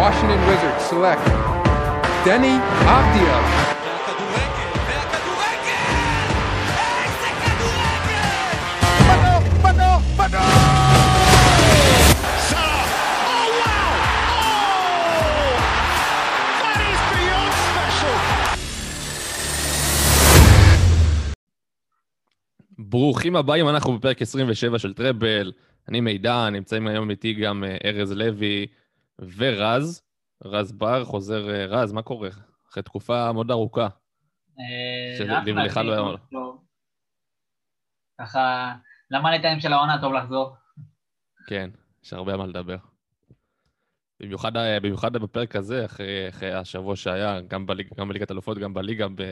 Washington Wizards select beyond special! ברוכים הבאים, אנחנו בפרק 27 של טראבל. אני מידע, נמצאים היום איתי גם אה, ארז לוי ורז. רז בר, חוזר... אה, רז, מה קורה? אחרי תקופה מאוד ארוכה. אה, אחלה, לי ולך לא היה- טוב. ככה, למאניטיים של העונה טוב לחזור. כן, יש הרבה מה לדבר. במיוחד, אה, במיוחד בפרק הזה, אחרי, אחרי השבוע שהיה, גם, בליג, גם בליגת אלופות, גם בליגה ב,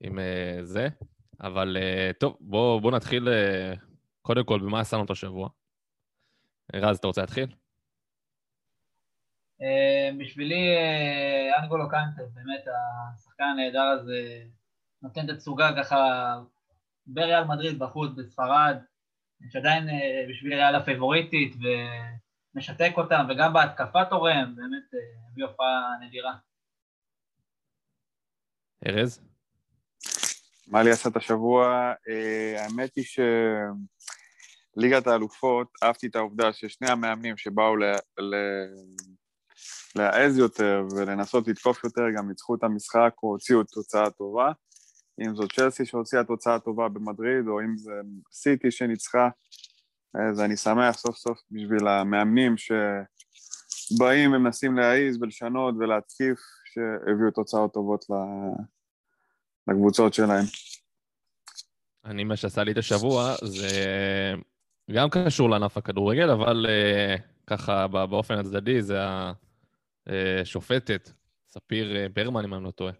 עם אה, זה. אבל אה, טוב, בואו בוא נתחיל אה, קודם כל במה עשינו את השבוע. רז, אתה רוצה להתחיל? אה, בשבילי אה, אנגולו קנטה, באמת השחקן הנהדר הזה, נותן תצוגה ככה בריאל מדריד בחוץ, בספרד, שעדיין אה, בשבילי ריאל הפייבוריטית, ומשתק אותם, וגם בהתקפה תורם, באמת הביא הופעה נדירה. ארז? מה לי עשה את השבוע? האמת היא שליגת האלופות, אהבתי את העובדה ששני המאמנים שבאו ל... ל... להעז יותר ולנסות לתקוף יותר, גם ניצחו את המשחק או הוציאו תוצאה טובה. אם זו צ'לסי שהוציאה תוצאה טובה במדריד, או אם זה סיטי שניצחה, אז אני שמח סוף סוף בשביל המאמנים שבאים ומנסים להעיז ולשנות ולהתקיף, שהביאו תוצאות טובות לקבוצות שלהם. אני, מה שעשה לי את השבוע זה גם קשור לענף הכדורגל, אבל uh, ככה בא- באופן הצדדי זה השופטת, ספיר אה, ברמן, אם אני לא טועה,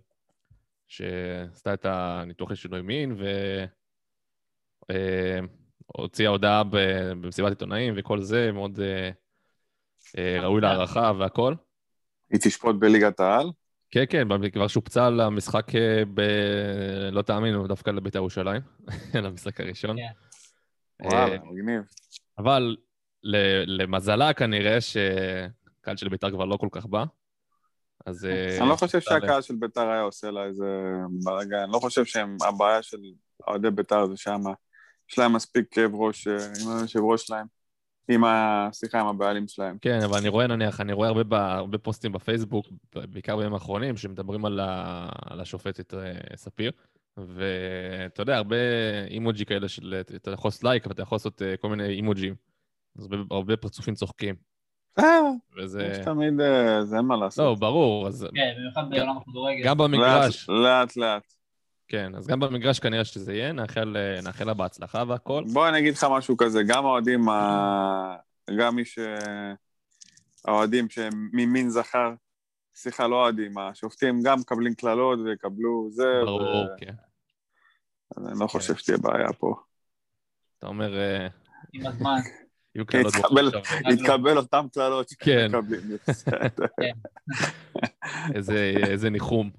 שעשתה את הניתוח לשינוי מין והוציאה הודעה ב- במסיבת עיתונאים וכל זה, מאוד ראוי להערכה והכל. היא תשפוט בליגת העל? כן, כן, כבר שופצה למשחק אה, ב... לא תאמינו, דווקא לבית"ר ירושלים, למשחק הראשון. כן. וואלה, אה, מגניב. אבל למזלה כנראה שקהל של בית"ר כבר לא כל כך בא. אז... אה, אני לא חושב שהקהל של ביתר היה עושה לה איזה בלאגן, אני לא חושב שהבעיה של אוהדי ביתר זה שמה. יש להם מספיק כאב ראש אה, עם היושב ראש שלהם, עם ה... סליחה, עם הבעלים שלהם. כן, אבל אני רואה נניח, אני רואה הרבה, ב- הרבה פוסטים בפייסבוק, בעיקר בימים האחרונים, שמדברים על, ה... על השופטת אה, ספיר. ואתה יודע, הרבה אימוג'י כאלה של, אתה יכול לעשות לייק, ואתה יכול לעשות כל מיני אימוג'ים. אז הרבה, הרבה פרצופים צוחקים. אה, וזה... יש תמיד, אה, זה אין מה לא, לעשות. ברור, אז כן, במיוחד בעולם הכדורגל. גם במגרש, לאט, לאט. כן, אז גם במגרש כנראה שזה יהיה, נאחל, אה, נאחל לה בהצלחה והכל. בוא אני אגיד לך משהו כזה, גם האוהדים, ה- גם מי ש... האוהדים שהם ממין זכר, סליחה, לא אוהדים, השופטים גם מקבלים קללות ויקבלו זה, ברור, ו- כן. אז אני לא חושב שתהיה בעיה פה. אתה אומר, אה, עם הזמן. יהיו קללות עכשיו, יתקבל אותם קללות כן. שמקבלים. בסדר. איזה- ניחום.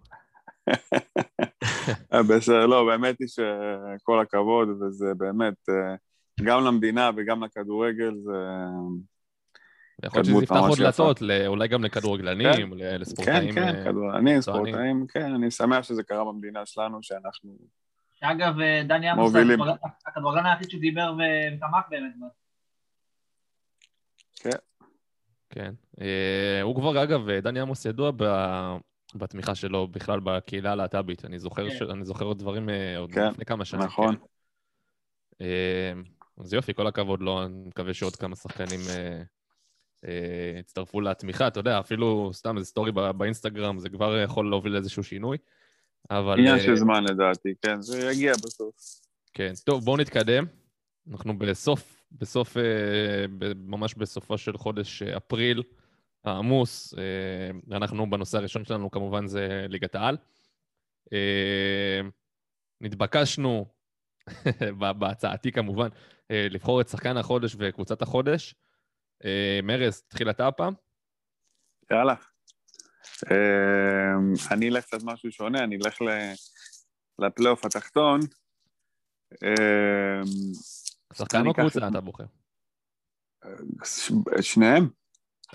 אה, בסדר, לא, באמת היא שכל הכבוד, וזה באמת, אה, גם למדינה וגם לכדורגל, זה... יכול להיות שזה יפתח עוד. דלתות, אולי גם לכדורגלנים, כן, לספורטאים. כן, אה, כדורגלנים. ספורטאים, כן, אני שמח שזה קרה במדינה שלנו, שאנחנו... שאגב, אה, דני עמוס, מובילים. הכדורגל- הכדורגלן היחיד שדיבר ותמך באמת. בו. כן. אה, הוא כבר, אגב, אה, דני עמוס ידוע ב- בתמיכה שלו בכלל בקהילה הלהט"בית. אני זוכר כן. ש- אני זוכר עוד דברים אה, עוד כן, לפני כמה שנים. נכון. כן. אז יופי, כל הכבוד לו, אני מקווה שעוד כמה שחקנים אה, אה, יצטרפו לתמיכה. אתה יודע, אפילו סתם איזה סטורי ב- באינסטגרם, זה כבר יכול להוביל לאיזשהו שינוי. אבל... עניין של זמן לדעתי, כן, זה יגיע בסוף. כן, טוב, בואו נתקדם. אנחנו בסוף, בסוף, אה, ממש בסופו של חודש אה, אפריל העמוס. אה, אנחנו, בנושא הראשון שלנו, כמובן, זה ליגת העל. נתבקשנו, בהצעתי כמובן, לבחור את שחקן החודש וקבוצת החודש. מרז, תתחיל אתה הפעם. יאללה. אני אלך קצת משהו שונה, אני אלך לפלייאוף התחתון. שחקן או קבוצה את- אתה בוחר? שניהם?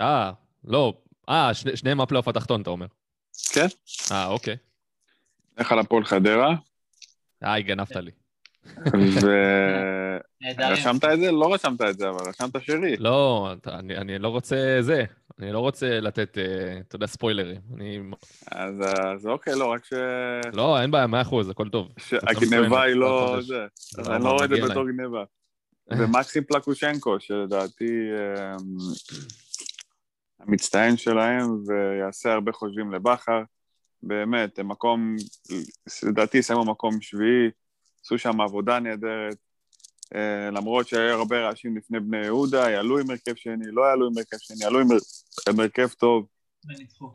אה, לא, אה, שני- שניהם מהפלייאוף התחתון, אתה אומר. כן? אה, אוקיי. לך על הפועל חדרה, איי, גנבת לי. נהדרים. ורשמת את זה? לא רשמת את זה, אבל רשמת שרי. לא, אתה- אני אני לא רוצה זה. אני לא רוצה לתת, אה, אתה יודע, ספוילרים. אני... אז אז אוקיי, לא, רק ש... לא, אין בעיה, מאה אחוז, הכל טוב. שהגניבה היא לא. זה. לא, אני לא רואה את זה בתור. גניבה. ומקסים פלקושנקו, שלדעתי אמ, המצטיין שלהם, ויעשה הרבה חושבים לבכר. באמת, הם מקום, לדעתי שמו מקום שביעי, עשו שם עבודה נהדרת. אה, למרות שהיו הרבה רעשים לפני בני יהודה, יעלו עם הרכב שני, לא יעלו עם הרכב שני, יעלו עם, הרכב טוב. וניצחו.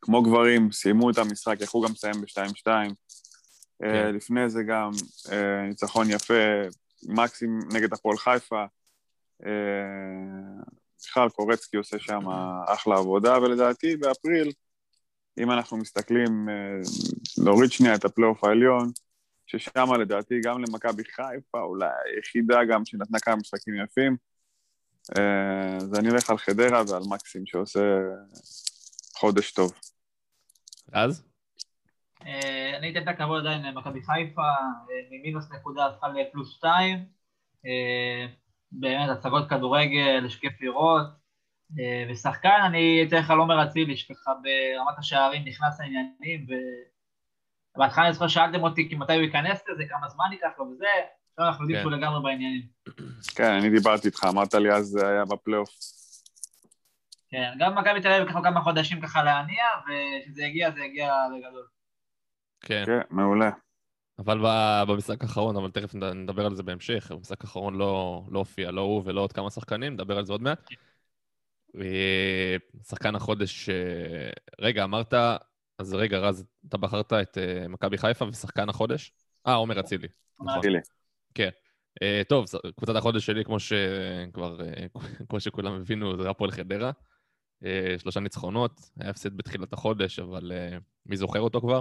כמו גברים, סיימו את המשחק, יכלו גם לסיים ב-2-2. כן. לפני זה גם אה, ניצחון יפה, מקסים נגד הפועל חיפה. אה, בכלל, קורצקי עושה שם אחלה עבודה, ולדעתי באפריל, אם אנחנו מסתכלים, אה, להוריד שנייה את הפלייאוף העליון, ששם לדעתי גם למכבי חיפה, אולי היחידה גם שנתנה כמה משחקים יפים. אה, אז אני אלך על חדרה ועל מקסים שעושה חודש טוב. אז? אה, אני אתן את הכבוד עדיין למכבי חיפה, אה, ממינוס נקודה הפכה לפלוס שתיים. אה, באמת הצגות כדורגל, יש כיף לראות. ושחקן, אני אתן לך עומר אצילי, שככה ברמת השערים נכנס לעניינים, ובהתחלה אני זוכר שאלתם אותי מתי הוא ייכנס לזה, כמה זמן ייקח לו וזה, עכשיו אנחנו יודעים כן. שהוא לגמרי בעניינים. כן, אני דיברתי איתך, אמרת לי אז זה היה בפלייאוף. כן, גם מכבי תל אביב לו כמה חודשים ככה להניע, וכשזה יגיע, זה יגיע בגדול. כן. כן, מעולה. אבל במשחק האחרון, אבל תכף נד- נדבר על זה בהמשך, במשחק האחרון לא לא הופיע, לא הוא ולא עוד כמה שחקנים, נדבר על זה עוד מעט. אה, שחקן החודש, אה, רגע, אמרת, אז רגע, רז, אתה בחרת את אה, מכבי חיפה ושחקן החודש? אה, עומר אצילי. נכון. אצילי. אה, טוב, קבוצת החודש שלי, כמו שכבר, כמו שכולם הבינו, זה הפועל חדרה. אה, שלושה ניצחונות, היה הפסד בתחילת החודש, אבל מי זוכר אותו כבר?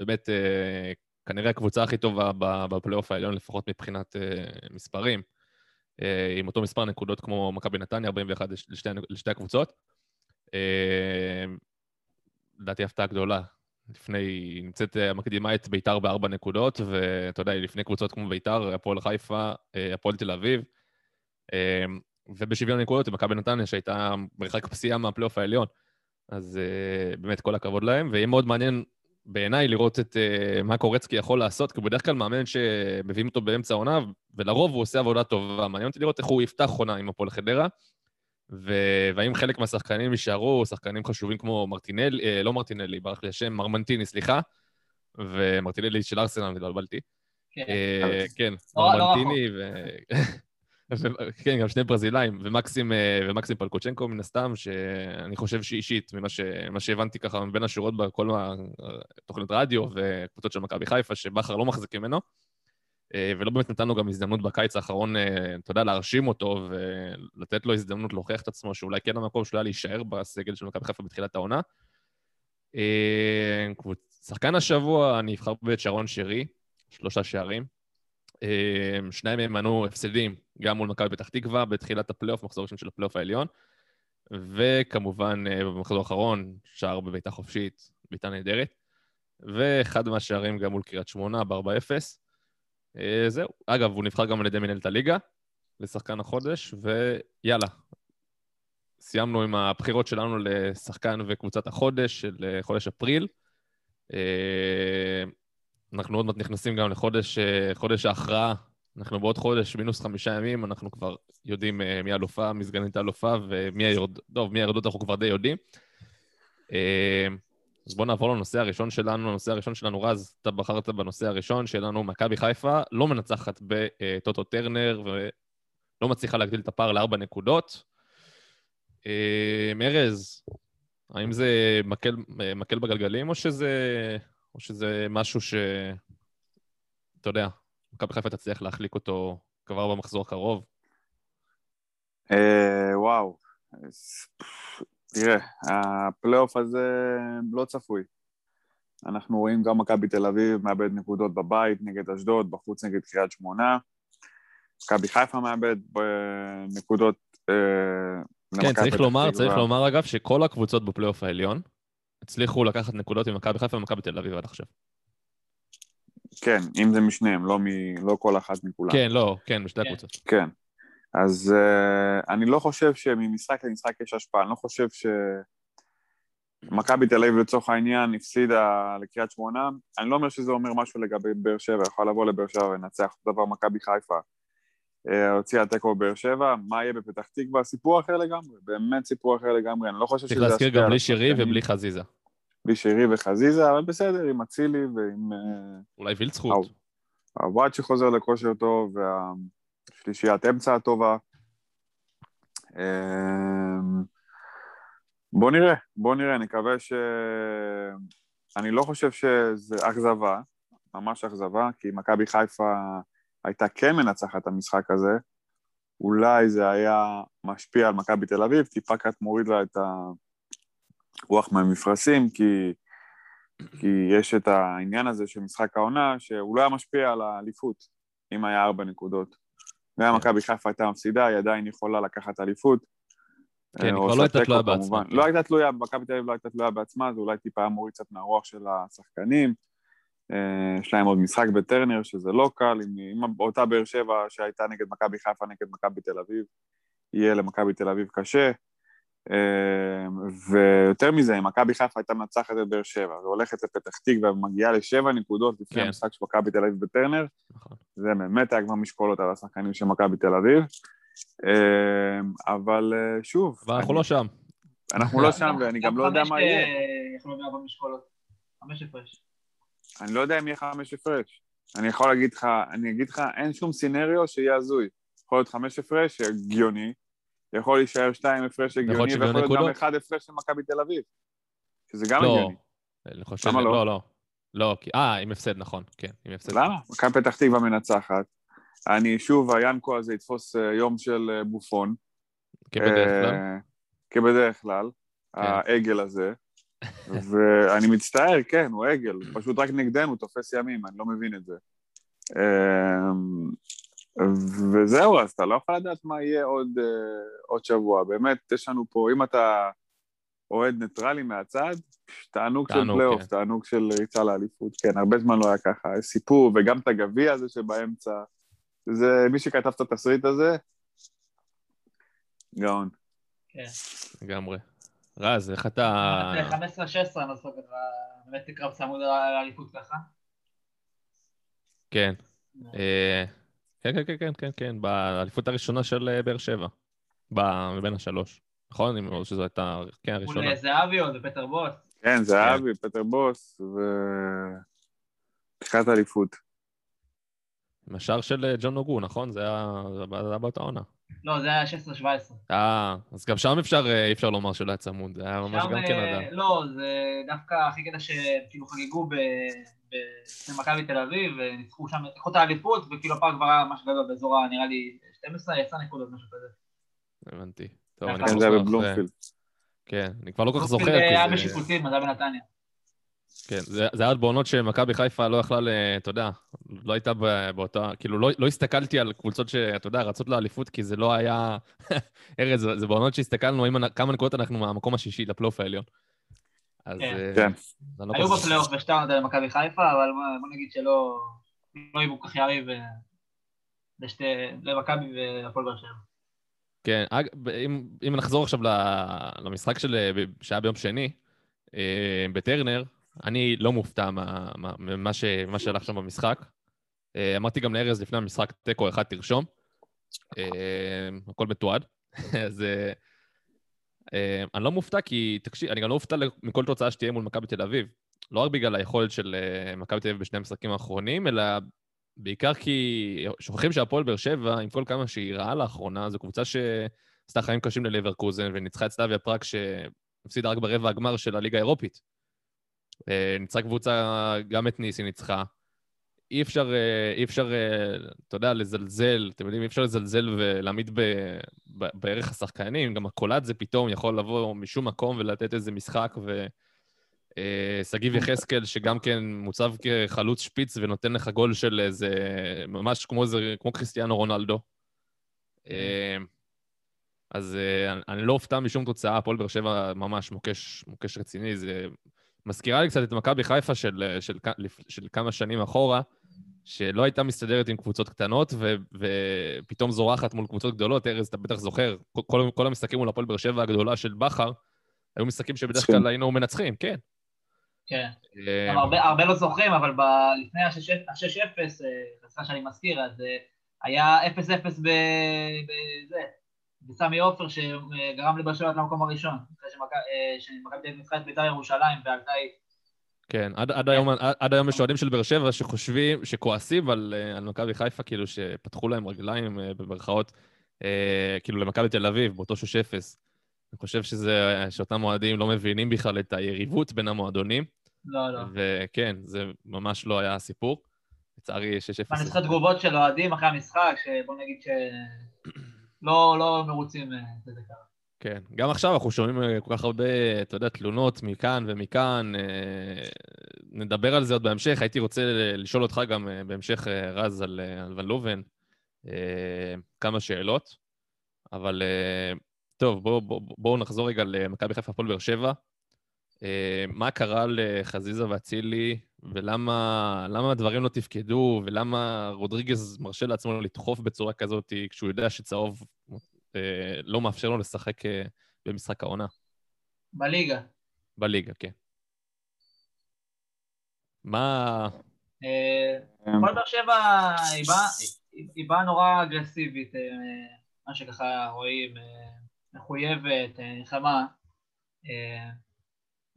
באמת, אה, כנראה הקבוצה הכי טובה בפלייאוף העליון, לפחות מבחינת אה, מספרים. אה, עם אותו מספר נקודות כמו מכבי נתניה, 41 לש- לשתי, לשתי הקבוצות. לדעתי הפתעה גדולה. לפני, נמצאת, אה, מקדימה את ביתר בארבע נקודות, ואתה יודע, לפני קבוצות כמו ביתר, הפועל חיפה, הפועל תל אביב, ובשוויון נקודות עם מכבי נתניה, שהייתה מרחק פסיעה מהפלייאוף העליון. אז באמת, כל הכבוד להם, ויהיה מאוד מעניין בעיניי לראות את uh, מה קורצקי יכול לעשות, כי הוא בדרך כלל מאמן שמביאים אותו באמצע העונה, ולרוב הוא עושה עבודה טובה. מעניין אותי לראות איך הוא יפתח עונה עם הפועל חדרה, ו- והאם חלק מהשחקנים יישארו, שחקנים חשובים כמו מרטינלי, אה, לא מרטינלי, ברח לי השם, מרמנטיני, סליחה, ומרטינלי של ארסנל, התבלבלתי. כן. אה, כן, לא- לא מרמנטיני ו... כן, גם שני ברזילאים, ומקסים, אה, ומקסים פלקוצ'נקו מן הסתם, שאני חושב שאישית, ממה ש- שהבנתי ככה מבין השורות בכל התוכנית רדיו וקבוצות של מכבי חיפה, שבכר לא מחזיק ממנו, אה, ולא באמת נתנו גם הזדמנות בקיץ האחרון, אה, אתה יודע, להרשים אותו ולתת לו הזדמנות להוכיח את עצמו, שאולי כן המקום שלו היה להישאר בסגל של מכבי חיפה בתחילת העונה. שחקן השבוע, אני אבחר בצ'ארון שרי, שלושה שערים. אה, שניים מהם מנעו הפסדים, גם מול מכבי פתח תקווה בתחילת הפלייאוף, מחזור ראשון של הפלייאוף העליון. וכמובן, אה, במחזור האחרון, שער בביתה חופשית, בעיטה נהדרת. ואחד מהשערים גם מול קריית שמונה, ב-4-0. אה, זהו. אגב, הוא נבחר גם על ידי מנהלת הליגה, לשחקן החודש, ויאללה. סיימנו עם הבחירות שלנו לשחקן וקבוצת החודש של אה, חודש אפריל. אנחנו עוד מעט נכנסים גם לחודש אה, חודש ההכרעה. אנחנו בעוד חודש, מינוס חמישה ימים, אנחנו כבר יודעים אה, מי האלופה, מי סגנית האלופה ומי היורד... טוב, מי הירדות אנחנו כבר די יודעים. אה, אז בואו נעבור לנושא הראשון שלנו. הנושא הראשון שלנו, רז, אתה בחרת בנושא הראשון שלנו, מכבי חיפה לא מנצחת בטוטו טרנר ולא מצליחה להגדיל את הפער לארבע נקודות. ארז, האם זה מקל, מקל בגלגלים או שזה, או שזה משהו ש... אתה יודע, מכבי חיפה תצליח להחליק אותו כבר במחזור הקרוב? אה, וואו, תראה, הפלייאוף הזה לא צפוי. אנחנו רואים גם מכבי תל אביב מאבד נקודות בבית נגד אשדוד, בחוץ נגד קריית שמונה. מכבי חיפה מאבד נקודות אה, כן, צריך לומר. צריך לומר אגב שכל הקבוצות בפלייאוף העליון הצליחו לקחת נקודות ממכבי חיפה ומכבי תל אביב עד עכשיו. כן, אם זה משניהם, לא, מ... לא כל אחת מכולם. כן, לא, כן, בשתי כן. הקבוצות. כן. אז uh, אני לא חושב שממשחק למשחק יש השפעה, אני לא חושב שמכבי תל אביב לצורך העניין הפסידה לקריית שמונה, אני לא אומר שזה אומר משהו לגבי באר שבע, יכול לבוא לבאר שבע ולנצח, אותו דבר מכבי חיפה. אה, הוציאה תיקו בבאר שבע, מה יהיה בפתח תקווה? סיפור אחר לגמרי, באמת סיפור אחר לגמרי, אני לא חושב שזה צריך להזכיר גם בלי שירי. ובלי חזיזה. בלי שירי וחזיזה, אבל בסדר, עם אצילי ועם... אה, אולי וילצחוט. הוואט שחוזר לכושר טוב, והשלישיית אמצע הטובה. אמ, בוא נראה, בוא נראה, נקווה ש... אני לא חושב שזה אכזבה, ממש אכזבה, כי מכבי חיפה הייתה כן מנצחת את המשחק הזה, אולי זה היה משפיע על מכבי תל אביב, טיפה קצת מוריד לה את הרוח מהמפרשים, כי, כי יש את העניין הזה של משחק העונה, שהוא לא היה משפיע על האליפות, אם היה ארבע נקודות. גם מכבי חיפה הייתה מפסידה, היא עדיין יכולה לקחת אליפות. כן, היא אה, כבר לא הייתה תלויה. בעצמה, כן. לא הייתה תלויה, מכבי תל אביב לא הייתה תלויה בעצמה, זה אולי טיפה היה מוריד קצת מהרוח של השחקנים. אה, יש להם עוד משחק בטרנר, שזה לא קל, עם, עם אותה באר שבע שהייתה נגד מכבי חיפה, נגד מכבי תל אביב, יהיה למכבי תל אביב קשה. אה, ויותר מזה, אם מכבי חיפה הייתה מנצחת את באר שבע והולכת לפתח תקווה ומגיעה לשבע נקודות לפני כן. המשחק של מכבי תל אביב בטרנר, נכון. זה באמת היה כבר משקולות על השחקנים של מכבי תל אביב. אה, אבל אה, שוב, אבל אנחנו אני- לא שם. אנחנו לא שם ואני גם לא יודע מה יהיה. אה, יכלו להיות ארבע משקולות. חמש הפרש. אני לא יודע אם יהיה חמש הפרש. אני יכול להגיד לך, אני אגיד לך, אין שום סינריו שיהיה הזוי. יכול להיות חמש הפרש, הגיוני, יכול להישאר שתיים הפרש הגיוני, ויכול להיות גם נקודות. אחד הפרש של מכבי תל אביב. שזה גם לא. הגיוני. אני חושב... למה לא? לא, לא. לא, כי... אה, עם הפסד, נכון. כן, עם הפסד. למה? מכבי פתח תקווה מנצחת. אני שוב, היאנקו הזה יתפוס אה, יום של אה, בופון. כבדרך כלל. אה, כבדרך כלל, כן. העגל הזה. ואני מצטער, כן, הוא עגל, פשוט רק נגדנו, תופס ימים, אני לא מבין את זה. וזהו, אז אתה לא יכול לדעת מה יהיה עוד, אה, עוד שבוע. באמת, יש לנו פה, אם אתה אוהד ניטרלי מהצד, תענוג של פלייאוף, כן. תענוג של ריצה לאליפות. כן, הרבה זמן לא היה ככה. סיפור, וגם את הגביע הזה שבאמצע. זה, מי שכתב את התסריט הזה, גאון. כן. לגמרי. רז, איך אתה... 15-16 אני לא זוכר ככה, באמת קרב צמוד על האליפות ככה. כן. כן, כן, כן, כן, כן, כן, באליפות הראשונה של אה, באר שבע. ב- מבין השלוש. נכון? אם או שזו הייתה, כן, מול הראשונה. אה, זהבי עוד ופטר בוס. כן, זה אבי, פטר בוס, ו... פתיחת אליפות. עם השער של אה, ג'ון נוגו, נכון? זה היה זה היה באותה עונה. לא, זה היה 16-17. אה, אז גם שם אפשר, אה, אי אפשר לומר שלא היה צמוד, זה היה ממש גם כן אה, אדם. לא, זה דווקא הכי קטע שכאילו חגגו במכבי תל אביב, וניצחו שם, לקחו את האליפות, וכאילו הפער כבר היה ממש גדול באזור, ה- נראה לי, 12, 10 נקודות, משהו כזה. הבנתי. טוב, כן, אני כן, כבר זה היה לא זוכר. כן, אני כבר לא כל כך זוכר. כי היה זה- בשיפוצים, מדע בנתניה. כן, זה, זה היה עוד בעונות שמכבי חיפה לא יכלה, אתה יודע, לא הייתה באותה, כאילו לא, לא הסתכלתי על קבוצות שאתה יודע, רצות לאליפות, כי זה לא היה... ארז, זה, זה בעונות שהסתכלנו עם, כמה נקודות אנחנו מהמקום השישי לפלייאוף העליון. אז... כן. אה, כן. לא היו בפלייאוף ושתיים נתן למכבי חיפה, אבל בוא- נגיד שלא לא היו כל כך יריב אה, למכבי ולפועל באר שבע. כן, אם, אם נחזור עכשיו למשחק של, שהיה ביום שני, אה, בטרנר, אני לא מופתע מה- מה- ממה שהלך שם במשחק. אה, אמרתי גם לארז לפני המשחק, תיקו אחד תרשום. אה, הכל מתועד. אז אה, אני לא מופתע כי, תקשיב, אני גם לא מופתע מכל תוצאה שתהיה מול מכבי תל אביב. לא רק בגלל היכולת של מכבי תל אביב בשני המשחקים האחרונים, אלא בעיקר כי שוכחים שהפועל באר שבע, עם כל כמה שהיא רעה לאחרונה, זו קבוצה שעשתה חיים קשים ללברקוזן וניצחה את סטאביה פראג שהפסידה רק ברבע הגמר של הליגה האירופית. אה, ניצחה קבוצה, גם את ניס היא ניצחה. אי אפשר, אה, אי אפשר, אה, אתה יודע, לזלזל, אתם יודעים, אי אפשר לזלזל ולהעמיד ב, ב, בערך השחקנים, גם הקולט זה פתאום יכול לבוא משום מקום ולתת איזה משחק, ו... אה, שגיב יחזקאל, שגם כן מוצב כחלוץ שפיץ ונותן לך גול של איזה... ממש כמו, זה, כמו קריסטיאנו רונלדו. אז אני לא אופתע משום תוצאה, הפועל באר שבע ממש מוקש, מוקש רציני. זה מזכירה לי קצת את מכבי חיפה של, של, של, של כמה שנים אחורה, שלא הייתה מסתדרת עם קבוצות קטנות, ו, ופתאום זורחת מול קבוצות גדולות. ארז, אתה בטח זוכר, כל, כל, המשחקים מול הפועל באר שבע הגדולה של בכר, היו משחקים שבדרך. כלל היינו מנצחים, כן. כן. אה, הרבה, לא זוכרים, אבל לפני ה-6-0, סליחה שאני מזכיר, אז אה, היה 0-0 ב- בזה, בסמי עופר, שגרם שבע למקום הראשון, אחרי אה, שמכבי תל אביב ניצחה את בית"ר ירושלים ועלתה היא... כן, עד, עד, היום, עד, עד היום יש אוהדים של באר שבע שחושבים, שכועסים על, אה, על מכבי חיפה, כאילו שפתחו להם רגליים, אה, במרכאות, אה, כאילו למכבי תל אביב, באותו 6-0. אני חושב שזה, שאותם אוהדים לא מבינים בכלל את היריבות בין המועדונים, לא, לא. וכן, זה ממש לא היה הסיפור. לצערי, 6-0. אני זוכר תגובות של אוהדים אחרי המשחק, שבוא נגיד שלא לא מרוצים, אה, זה קרה. כן, גם עכשיו אנחנו שומעים אה, כל כך הרבה, אתה יודע, תלונות מכאן ומכאן. אה, נדבר על זה עוד בהמשך. הייתי רוצה לשאול אותך גם אה, בהמשך, אה, רז, על, אה, על ון לובן, אה, כמה שאלות. אבל אה, טוב, בואו בוא, בוא נחזור רגע למכבי חיפה הפועל באר שבע. אה, מה קרה לחזיזה ואצילי, ולמה למה הדברים לא תפקדו, ולמה רודריגז מרשה לעצמו לדחוף בצורה כזאת כשהוא יודע שצהוב אה, לא מאפשר לו לשחק אה, במשחק העונה. בליגה. בליגה, כן. מה... אה, הפועל באר שבע היא באה- היא- היא באה נורא אגרסיבית, אה, מה שככה רואים, אה, מחויבת, אה,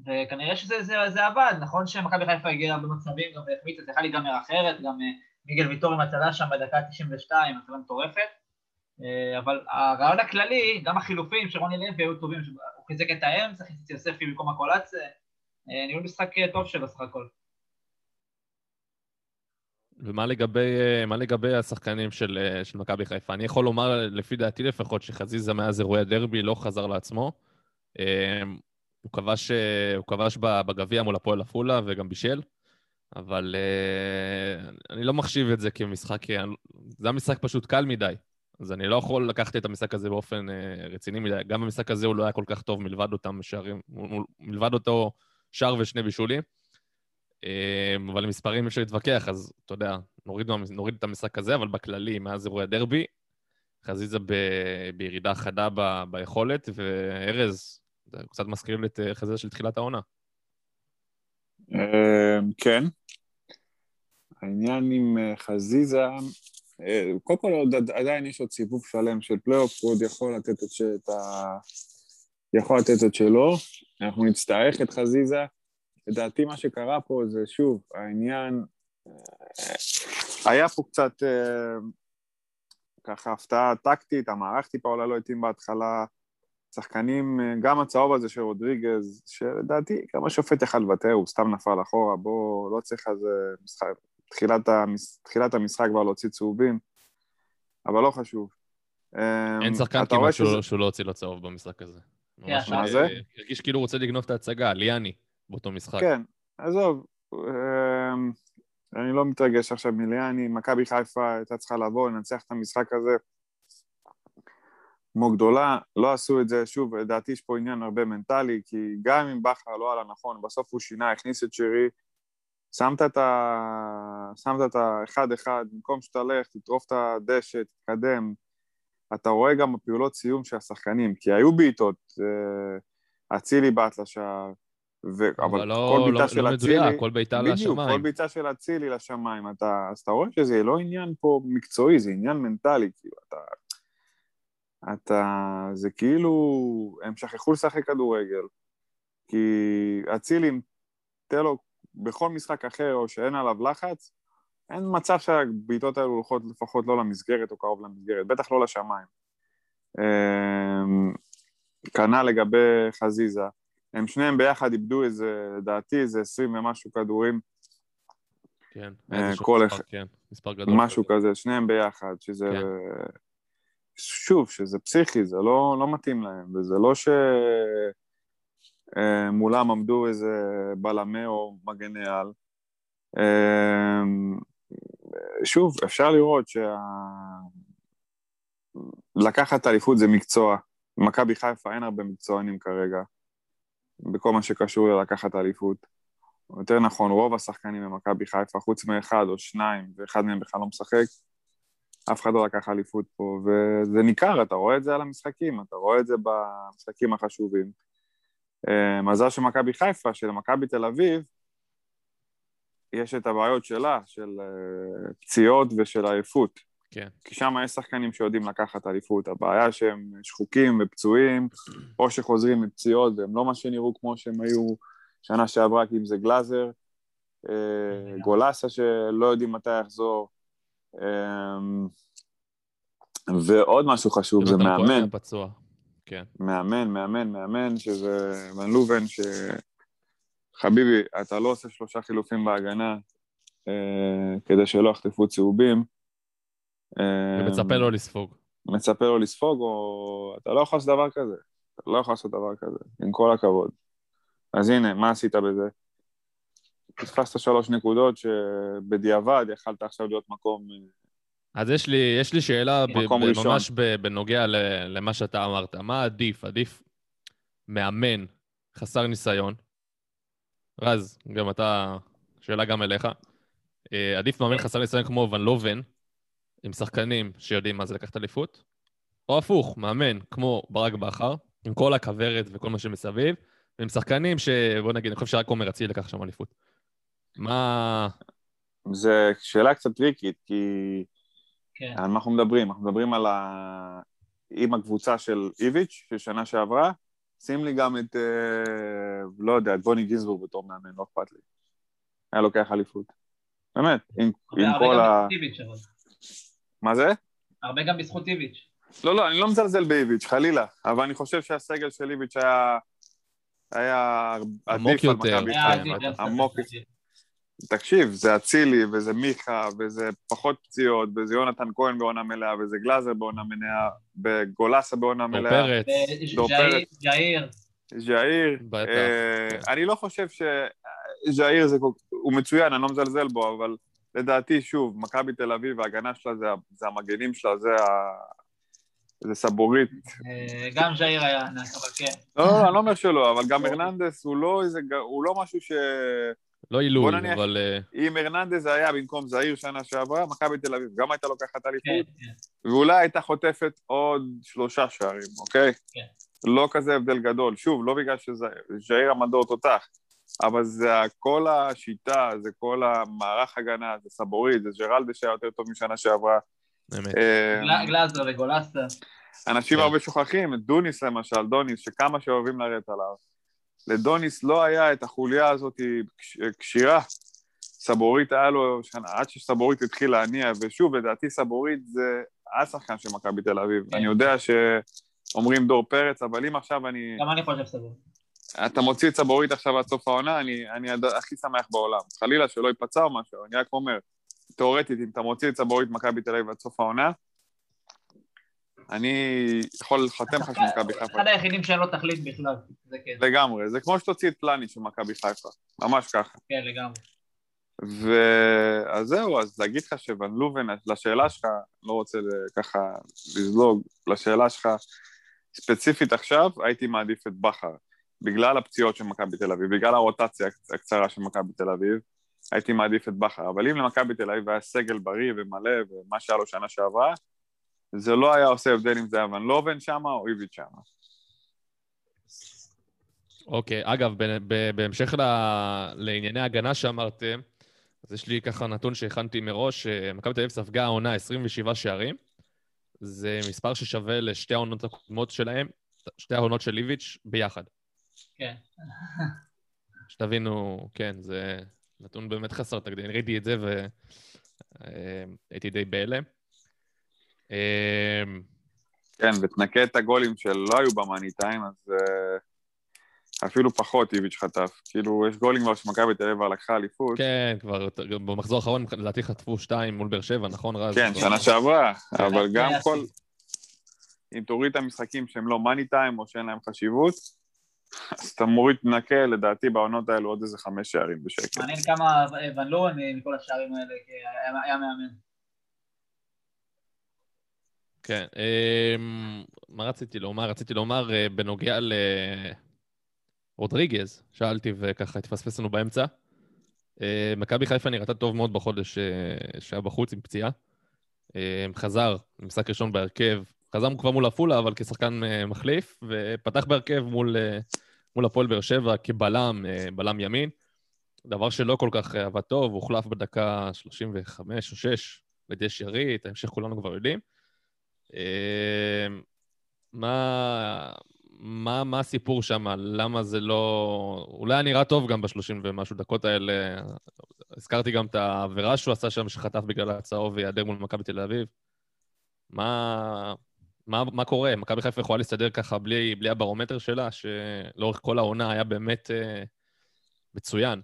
וכנראה שזה זה, זה עבד, נכון שמכבי חיפה הגיעה הרבה מצבים, גם החמיצה, זה יכול להיגמר אחרת, גם אה, מיגל ויטור עם הצלה שם בדקה 92, הצלה מטורפת, אה, אבל הרעיון הכללי, גם החילופים של רוני לוי היו טובים, הוא חיזק את האמצע, חיזק את יוספי במקום הקולציה, אה, ניהול משחק טוב שלו סך הכל. ומה לגבי, לגבי השחקנים של, של מכבי חיפה? אני יכול לומר, לפי דעתי לפחות, שחזיזה מאז אירועי הדרבי לא חזר לעצמו. הוא כבש, אה, הוא כבש בגביע מול הפועל עפולה וגם בישל, אבל אה, אני לא מחשיב את זה כמשחק... אה, זה היה משחק פשוט קל מדי. אז אני לא יכול לקחת את המשחק הזה באופן רציני מדי. גם במשחק הזה הוא לא היה כל כך טוב מלבד אותם שערים, מלבד אותו שער ושני בישולים. אבל מספרים אפשר להתווכח, אז אתה יודע, נוריד, נוריד את המשחק הזה, אבל בכללי, מאז אירועי הדרבי, חזיזה ב, בירידה חדה ב, ביכולת, וארז, קצת מזכיר לי את אה, חזיזה של תחילת העונה. אמ, כן. העניין עם אה, חזיזה, אה, קודם כל עוד עד- עדיין יש עוד סיבוב שלם של פלייאוף, הוא עוד יכול לתת את, ש... את ה... יכול לתת את שלו. אנחנו נצטרך את חזיזה. לדעתי מה שקרה פה זה שוב, העניין... אה, היה פה קצת אה, ככה הפתעה טקטית, המערך טיפה אולי לא התאים בהתחלה. שחקנים, אה, גם הצהוב הזה של רודריגז, שלדעתי גם השופט יכל לוותר, הוא סתם נפל אחורה, בוא, לא צריך אז אה, משחק, תחילת, המש, תחילת המשחק כבר להוציא צהובים, אבל לא חשוב. אה, אין שחקן כמעט שהוא, שזה- לא- שהוא לא הוציא לו צהוב במשחק הזה. כן, ממש, מה אה, זה? הרגיש כאילו הוא רוצה לגנוב את ההצגה, ליאני, באותו משחק. כן, עזוב, אה, אני לא מתרגש עכשיו מליאני, מכבי חיפה הייתה צריכה לבוא, לנצח את המשחק הזה כמו גדולה, לא עשו את זה, שוב, לדעתי יש פה עניין הרבה מנטלי, כי גם אם בכר לא עלה נכון, בסוף הוא שינה, הכניס את שרי, שמת את ה... שמת את האחד-אחד, במקום שתלך, תטרוף את הדשא, תתקדם, אתה רואה גם בפעולות סיום של השחקנים, כי היו בעיטות, אה, אצילי בעט לשער, ו... אבל אבל לא, כל בעיטה לא, של לא אצילי... מדויק, כל בעיטה בדיוק, כל לשמיים. בעיטה של אצילי לשמיים, אתה, אז אתה רואה שזה לא עניין פה מקצועי, זה עניין מנטלי, כאילו, אתה... אתה... זה כאילו... הם שכחו לשחק כדורגל, כי אצילי, אם תן לו בכל משחק אחר, או שאין עליו לחץ, אין מצב שהבעיטות האלו הולכות לפחות לא למסגרת או קרוב למסגרת, בטח לא לשמיים. אמ, כנ"ל לגבי חזיזה. הם שניהם ביחד איבדו איזה, לדעתי, איזה עשרים ומשהו כדורים, כן, אה, כל אחד- כן, מספר גדול. משהו כזה, שניהם ביחד, שזה... כן. שוב, שזה פסיכי, זה לא, לא מתאים להם, וזה לא שמולם עמדו איזה בלמי או מגני על. אמ, שוב, אפשר לראות שה... לקחת אליפות זה מקצוע, במכבי חיפה אין הרבה מקצוענים כרגע, בכל מה שקשור ללקחת אליפות. יותר נכון, רוב השחקנים במכבי חיפה, חוץ מאחד או שניים, ואחד מהם בכלל לא משחק, אף אחד לא לקח אליפות פה, וזה ניכר, אתה רואה את זה על המשחקים, אתה רואה את זה במשחקים החשובים. אה, מזל של מכבי חיפה, שלמכבי תל אביב, יש את הבעיות שלה, של אה, פציעות ושל עייפות. כן. כי שם יש שחקנים שיודעים לקחת אליפות. הבעיה שהם שחוקים ופצועים, או שחוזרים מפציעות והם לא מה שנראו כמו שהם היו שנה שעברה, כי אם זה גלאזר, אה, גולסה שלא יודעים מתי יחזור. אה, ועוד משהו חשוב, זה מאמן. כן. מאמן, מאמן, מאמן, שזה ון לובן, ש... חביבי, אתה לא עושה שלושה חילופים בהגנה אה, כדי שלא יחטפו צהובים. אה, ומצפה לו לספוג. מצפה לו לספוג, או אתה לא יכול לעשות דבר כזה. אתה לא יכול לעשות דבר כזה, עם כל הכבוד. אז הנה, מה עשית בזה? פספסת שלוש נקודות שבדיעבד יכלת עכשיו להיות מקום... אה, אז יש לי, יש לי שאלה ב- ב- ראשון. ממש ב- בנוגע ל- למה שאתה אמרת. מה עדיף? עדיף מאמן חסר ניסיון? רז, גם אתה, שאלה גם אליך. אה, עדיף מאמן חסר ניסיון כמו ון לובן, עם שחקנים שיודעים מה זה לקחת אליפות? או הפוך, מאמן כמו ברק בכר, עם כל הכוורת וכל מה שמסביב, ועם שחקנים ש... בוא נגיד, אני חושב שרק עומר אצילי לקח שם אליפות. מה... זה שאלה קצת טריקית, כי כן. על מה אנחנו מדברים? אנחנו מדברים על ה... עם הקבוצה של איביץ' של שנה שעברה, שים לי גם את, אה, לא יודע, את בוני גינזבורג בתור מאמן, לא אכפת לי. היה לוקח אליפות. באמת, עם, עם הרבה כל גם ה... בזכות איביץ', אבל. מה זה? הרבה גם בזכות איביץ'. לא, לא, אני לא מזלזל באיביץ', חלילה, אבל אני חושב שהסגל של איביץ' היה... היה עדיף על יותר. מכבי חיפה. ספק. עמוק. תקשיב, זה אצילי, וזה מיכה, וזה פחות פציעות, וזה יונתן כהן בעונה מלאה, וזה גלאזר בעונה מלאה, וגולסה בעונה דור מלאה. פרץ? דור פרץ. ז'איר, ז'איר, בטח, אה. אני לא חושב שז'איר זה, כל- הוא מצוין, אני לא מזלזל בו, אבל לדעתי, שוב, מכבי תל אביב, ההגנה שלה זה, המגנים שלה, זה, ה, זה סבורית. אה, גם ז'איר היה ענק, אבל כן. לא, לא, אני לא אומר שלא, אבל גם הרננדס הוא לא הוא לא משהו ש... לא עילוי, בוא נניח- אבל... אה, אם הרננדז היה במקום זעיר שנה שעברה, מכבי תל אביב גם הייתה לוקחת כן, אליפות, כן. ואולי הייתה חוטפת עוד שלושה שערים, אוקיי? כן. לא כזה הבדל גדול. שוב, לא בגלל שז'איר המדור תותח, אבל זה כל השיטה, זה כל המערך הגנה, זה סבורית, זה ג'רלדה שהיה יותר טוב משנה שעברה. אמת. אה, גל- גלאזר וגולסה. אנשים כן. הרבה שוכחים, דוניס למשל, דוניס, שכמה שאוהבים לרדת עליו. לדוניס לא היה את החוליה הזאת קש- כשירה. סבורית היה לו, שנה, עד שסבורית התחיל להניע, ושוב, לדעתי סבורית זה השחקן של מכבי תל אביב. כן. אני יודע שאומרים דור פרץ, אבל אם עכשיו אני... גם אני חושב סבבה. אתה מוציא את סבורית עכשיו עד סוף העונה, אני, אני הכי שמח בעולם. חלילה שלא ייפצע או משהו, אני רק אומר, תאורטית, אם אתה מוציא את סבורית מכבי תל אביב עד סוף העונה, אני יכול לחתם לך שמכבי חיפה אחד היחידים שאין לו תכלית בכלל, זה כן, לגמרי, זה כמו שתוציא את פלני של מכבי חיפה, ממש ככה. כן, לגמרי. ו... אז זהו, אז להגיד לך שוון לובן, לשאלה שלך, לא רוצה ככה לזלוג, לשאלה שלך, ספציפית עכשיו, הייתי מעדיף את בכר. בגלל הפציעות של מכבי תל אביב, בגלל הרוטציה הקצ- הקצרה של מכבי תל אביב, הייתי מעדיף את בכר. אבל אם למכבי תל אביב היה סגל בריא ומלא, ומה שהיה לו שנה שעברה, זה לא היה עושה הבדל אם זה היה ון לובן שמה או איביץ' שמה. אוקיי, אגב, ב- ב- בהמשך ל- לענייני ההגנה שאמרתם, אז יש לי ככה נתון שהכנתי מראש, שמכבי תל אביב ספגה העונה 27 שערים. זה מספר ששווה לשתי העונות הקודמות שלהם, שתי העונות של איביץ' ביחד. כן. שתבינו, כן, זה נתון באמת חסר תקדים. ראיתי את זה והייתי די בהלם. אה, כן, ותנקה את הגולים שלא היו במאני טיים, אז uh, אפילו פחות איביץ' חטף. כאילו, יש גולים כבר שמכבי תל אביב כבר לקחה אליפות. כן, כבר במחזור האחרון לדעתי חטפו שתיים מול באר שבע, נכון רז? כן, שנה שעברה, אבל זה גם כל... אם תוריד את המשחקים שהם לא מאני טיים או שאין להם חשיבות, אז אתה מוריד, תנקה, לדעתי בעונות האלו עוד איזה חמש שערים בשקט. מעניין כמה ון לואן מכל השערים האלה היה מאמן. כן. אמ, מה רציתי לומר? רציתי לומר אה, בנוגע לרודריגז, שאלתי וככה התפספס לנו באמצע. אה, מכבי חיפה נראתה טוב מאוד בחודש אה, שהיה בחוץ עם פציעה. חזר, משחק ראשון בהרכב, חזר כבר מול עפולה, אבל כשחקן מחליף, ופתח בהרכב מול, מול הפועל באר שבע כבלם, בלם ימין. דבר שלא כל כך עבד טוב, הוחלף בדקה 35 או 6 לידי שרי, את ההמשך כולנו כבר יודעים. אה, מה, מה, מה הסיפור שם? למה זה לא... אולי היה נראה טוב גם בשלושים ומשהו דקות האלה. הזכרתי גם את העבירה שהוא עשה שם, שחטף בגלל הצהוב ויעדר מול מכבי תל אביב. מה, מה, מה קורה? מכבי חיפה יכולה להסתדר ככה בלי, בלי הברומטר שלה, שלאורך כל העונה היה באמת אה, מצוין.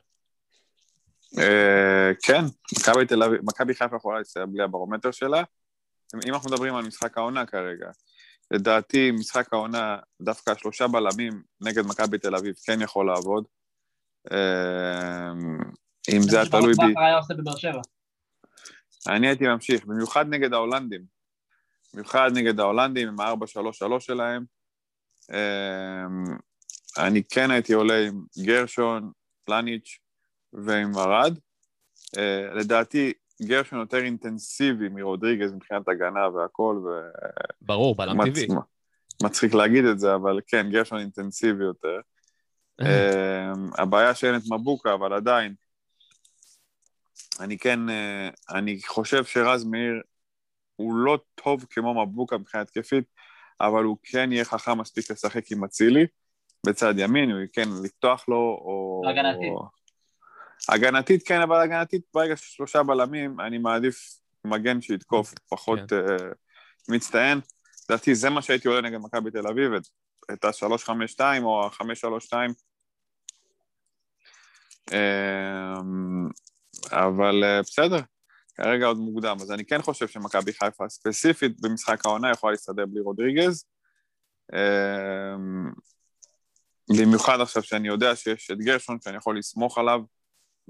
אה, כן, מכבי חיפה יכולה להסתייע בלי הברומטר שלה. אם אנחנו מדברים על משחק העונה כרגע, לדעתי משחק העונה, דווקא שלושה בלמים נגד מכבי תל אביב כן יכול לעבוד. אה, אם זה היה תלוי בי. אני הייתי ממשיך, במיוחד נגד ההולנדים. במיוחד נגד ההולנדים עם ה-4-3-3 שלהם. אמ, אני כן הייתי עולה עם גרשון, פלניץ' ועם ארד. אה, לדעתי, גרשון יותר אינטנסיבי מרודריגז מבחינת הגנה והכל, ברור, בלם טבעי. ומצחיק להגיד את זה, אבל כן, גרשון אינטנסיבי יותר. אמ, הבעיה שאין את מבוקה, אבל עדיין, אני כן, אה, אני חושב שרז מאיר הוא לא טוב כמו מבוקה מבחינה התקפית, אבל הוא כן יהיה חכם מספיק לשחק עם אצילי בצד ימין, הוא כן לפתוח לו, או... הגנתית. הגנתית כן, אבל הגנתית ברגע ששלושה בלמים, אני מעדיף מגן שיתקוף, פחות כן. uh, מצטיין. לדעתי זה מה שהייתי עולה נגד מכבי תל אביב, את, את ה-352 או ה-532. אמ, אבל אה, בסדר, כרגע עוד מוקדם. אז אני כן חושב שמכבי חיפה ספציפית במשחק העונה יכולה להסתדר בלי רודריגז. במיוחד עכשיו שאני יודע שיש את גרשון שאני יכול לסמוך עליו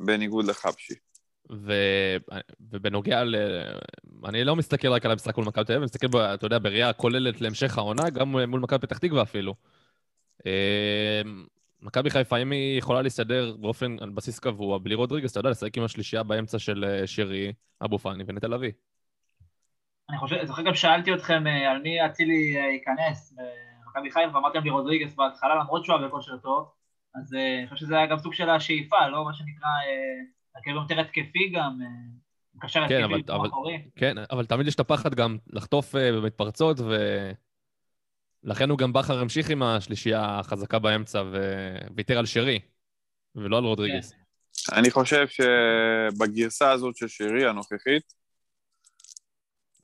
בניגוד לחבשי. ו... ובנוגע ל... אני לא מסתכל רק על המשחק מול מכבי תל אביב, אני מסתכל, ב- אתה יודע, בראייה כוללת להמשך העונה, גם מול מכבי פתח תקווה אפילו. אה, מכבי חיפה, אם היא יכולה להסתדר באופן, על בסיס קבוע, בלי רודריגס, אתה יודע, לשחק עם השלישייה באמצע של אה, שרי, אבו פאני ונטע לביא. אני חושב, זוכר גם שאלתי אתכם אה, על מי אצילי אה, ייכנס במכבי חיפה, ואמרתם לי רודריגס בהתחלה, למרות שהוא היה בכושר טוב, אז אה, אני חושב שזה היה גם סוג של השאיפה, לא מה שנקרא, אה, הרכב יותר התקפי גם, אה, מקשר כן, התקפי, אבל- אבל-. כן, אבל תמיד יש את הפחד גם לחטוף אה, במתפרצות, ולכן הוא גם בכר המשיך עם השלישייה החזקה באמצע, ו... ויתר על שרי, ולא על רודריגס. אני חושב שבגרסה הזאת של שירי הנוכחית,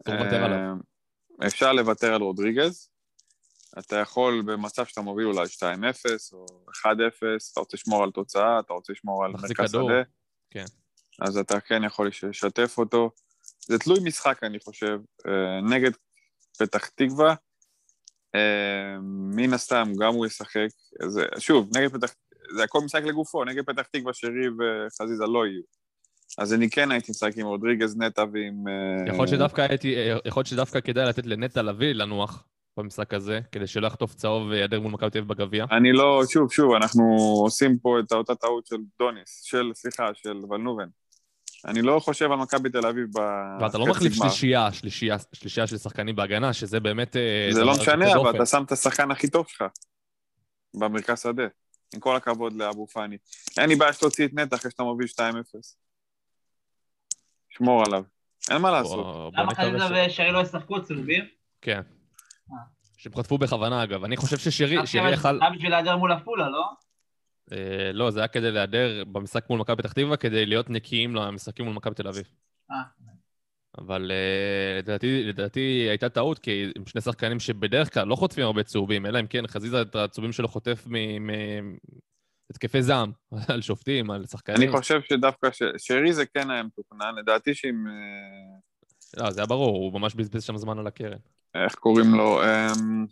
צריך לוותר עליו. אה, אפשר לוותר על רודריגז. אתה יכול במצב שאתה מוביל אולי 2-0 או 1-0, אתה רוצה לשמור על תוצאה, אתה רוצה לשמור על מרכז. שדה. כן. אז אתה כן יכול לשתף אותו. זה תלוי משחק, אני חושב, אה, נגד פתח תקווה. אה, מן הסתם, גם הוא ישחק. זה, שוב, נגד פתח... זה הכל משחק לגופו, נגד פתח תקווה שרי וחזיזה לא יהיו. אז אני כן הייתי משחק עם רודריגז נטע ועם... אה, יכול להיות שדווקא הייתי, יכול להיות שדווקא כדאי לתת לנטע לביא לנוח במשחק הזה, כדי שלא יחטוף צהוב ויעדר מול מכבי תל אביב בגביע. אני לא, שוב, שוב, אנחנו עושים פה את אותה טעות של דוניס, של, סליחה, של ולנובן. אני לא חושב על מכבי תל אביב ב... ואתה לא מחליף. שלישייה, שלישייה, שלישייה של שחקנים בהגנה, שזה באמת... אה, זה לא משנה, אבל. אתה שם את השחקן הכי טוב שלך במרכז שדה. עם כל הכבוד לאבו פאני. אין לי בעיה שתוציא את נטע אחרי שאתה מוביל 2-0. שמור עליו. אין מה לעשות. למה חזיזה ש- ושרי לא ישחקו צהובים? כן. אה. שהם חטפו בכוונה, אגב. אני חושב ששרי שרי יכל... זה היה בשביל להיעדר מול עפולה, לא? אה, לא, זה היה כדי להיעדר במשחק מול מכבי פתח תקווה, כדי להיות נקיים למשחקים מול מכבי תל אביב. אה, אבל לדעתי, לדעתי הייתה טעות, כי הם שני שחקנים שבדרך כלל לא חוטפים הרבה צהובים, אלא אם כן חזיזה את הצהובים שלו חוטף מהתקפי זעם, על שופטים, על שחקנים. אני חושב שדווקא ש... שרי זה כן היה מתוכנן, לדעתי שאם... לא, זה היה ברור, הוא ממש בזבז שם זמן על הקרן. איך קוראים לו? אמ,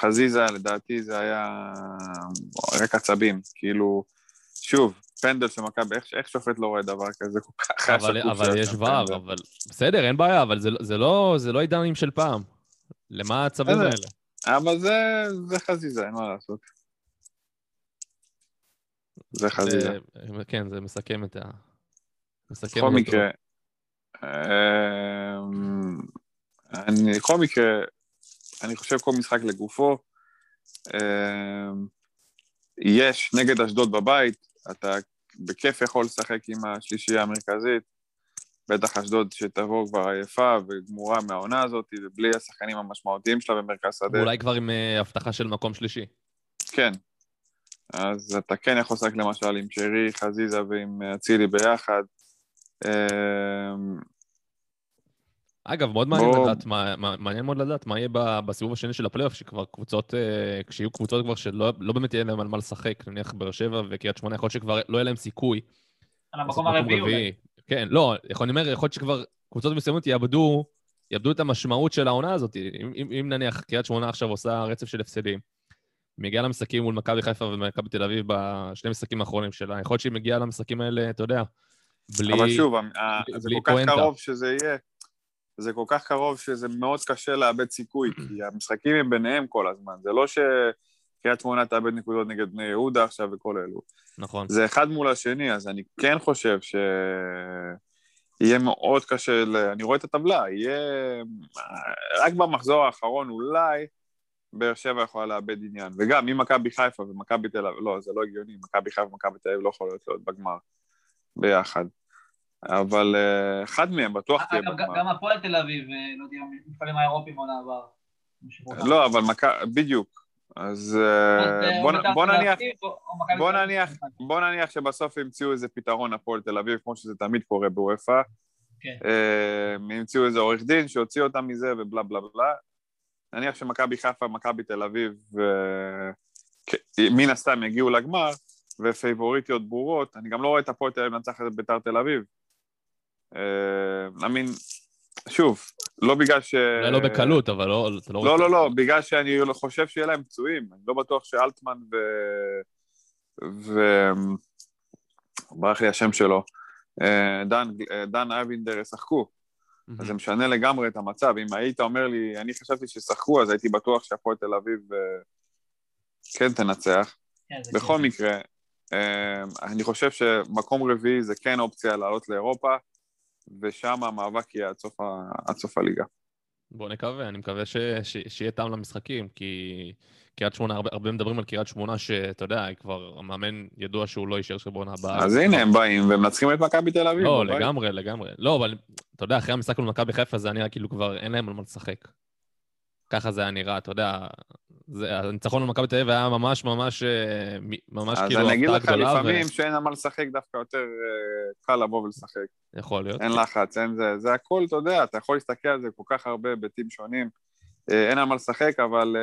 חזיזה, לדעתי זה היה רק עצבים. כאילו, שוב, פנדל של מכבי, איך, איך שופט לא רואה דבר כזה כל כך אבל, אבל יש ור, פנדל. אבל בסדר, אין בעיה, אבל זה, זה, לא, זה לא עידנים של פעם. למה בסדר. האלה? אבל זה, זה חזיזה, אין מה לעשות. זה חזיזה. זה- כן, זה מסכם את ה... מסכם בכל. מקרה, אמ, אני, בכל מקרה, אני חושב כל משחק לגופו. אמ, יש נגד אשדוד בבית, אתה בכיף יכול לשחק עם השלישייה המרכזית. בטח אשדוד שתבוא כבר עייפה וגמורה מהעונה הזאת, ובלי השחקנים המשמעותיים שלה במרכז שדה. אולי כבר עם אה, הבטחה של מקום שלישי. כן. אז אתה כן יכול לשחק למשל עם שרי, חזיזה ועם אצילי ביחד. אמ, אגב, מאוד מעניין בוא- לדעת, מה- מה- מעניין מאוד לדעת מה יהיה בסיבוב השני של הפלייאוף, שכבר קבוצות, אה, כשיהיו קבוצות כבר שלא לא באמת יהיה להם על מה לשחק, נניח באר שבע וקריית שמונה, יכול להיות שכבר לא יהיה להם סיכוי. על המקום הרביעי אולי. כן, לא, אני אומר, יכול להיות שכבר קבוצות מסוימות יאבדו, יאבדו את המשמעות של העונה הזאת. אם, אם, אם נניח קריית שמונה עכשיו עושה רצף של הפסדים, מגיעה למשחקים מול מכבי חיפה ומכבי תל אביב בשני המשחקים האחרונים שלה, יכול להיות שהיא מגיעה למשחקים האלה, אתה יודע, בלי... אבל שוב, בלי- זה בלי כל כך פואנטה. קרוב שזה יהיה, זה כל כך קרוב שזה מאוד קשה לאבד סיכוי, כי המשחקים הם ביניהם כל הזמן. זה לא שקריית שמונה תאבד נקודות נגד בני יהודה עכשיו וכל אלו. נכון. זה אחד מול השני, אז אני כן חושב ש... יהיה מאוד קשה, ל... אני רואה את הטבלה, יהיה... רק במחזור האחרון אולי באר שבע יכולה לאבד עניין. וגם אם מכבי חיפה ומכבי תל אביב, לא, זה לא הגיוני, מכבי חיפה ומכבי תל אביב לא יכולות להיות בגמר ביחד. אבל אה, אחד מהם בטוח תהיה אגב, בגמר. גם הפועל תל אביב, אה, לא יודע, מפעלים האירופיים עונה הבאה. לא, אבל בדיוק. אז אה, אה, בוא או נ- בית"ר בוא תל נניח... שבסוף ימצאו איזה פתרון הפועל תל אביב, כמו שזה תמיד קורה בוופא. כן. אה, ימצאו איזה עורך דין שיוציא אותם מזה ובלה בלה בלה. נניח שמכבי חיפה, מכבי תל אביב, אה, מן הסתם יגיעו לגמר, ופייבוריטיות ברורות. אני גם לא רואה את הפועל תל אביב מנצחת את ביתר תל אביב. אה, I mean, שוב, לא בגלל ש... אולי לא בקלות, אבל לא... אתה לא, רוצה- לא, לא, בגלל שאני לא חושב שיהיה להם פצועים. אני לא בטוח שאלטמן ו... ו... ברח לי השם שלו. אה, דן, אה, דן אבינדר ישחקו, אז זה משנה לגמרי את המצב. אם היית אומר לי, אני חשבתי שישחקו, אז הייתי בטוח שהפועל תל אביב אה, כן תנצח. כן, בכל כן. מקרה, אה, אני חושב שמקום רביעי זה כן אופציה לעלות לאירופה, ושם המאבק יהיה עד סוף, ה... עד סוף הליגה. בוא נקווה, אני מקווה ש... ש... שיהיה טעם למשחקים, כי קריית שמונה, הרבה, הרבה מדברים על קריית שמונה, שאתה יודע, כבר, המאמן ידוע שהוא לא יישאר שם בעונה הבאה. אז הנה, הם באים ומנצחים את מכבי תל אביב. לא. לגמרי, לגמרי. לא, אבל אתה יודע, אחרי המשחק מול מכבי חיפה זה היה נראה כאילו כבר אין להם על מה לשחק. ככה זה היה נראה, אתה יודע, הניצחון על מכבי תל אביב היה ממש ממש, אה, ממש אז כאילו אני אגיד הפתעה לך, גדולה, לפעמים שאין על מה לשחק, דווקא יותר אה, קל לבוא ולשחק. ויכול להיות. אין לחץ, אין זה, זה הכל, אתה יודע, אתה יכול להסתכל על זה כל כך הרבה היבטים שונים. אה, אין על מה לשחק, אבל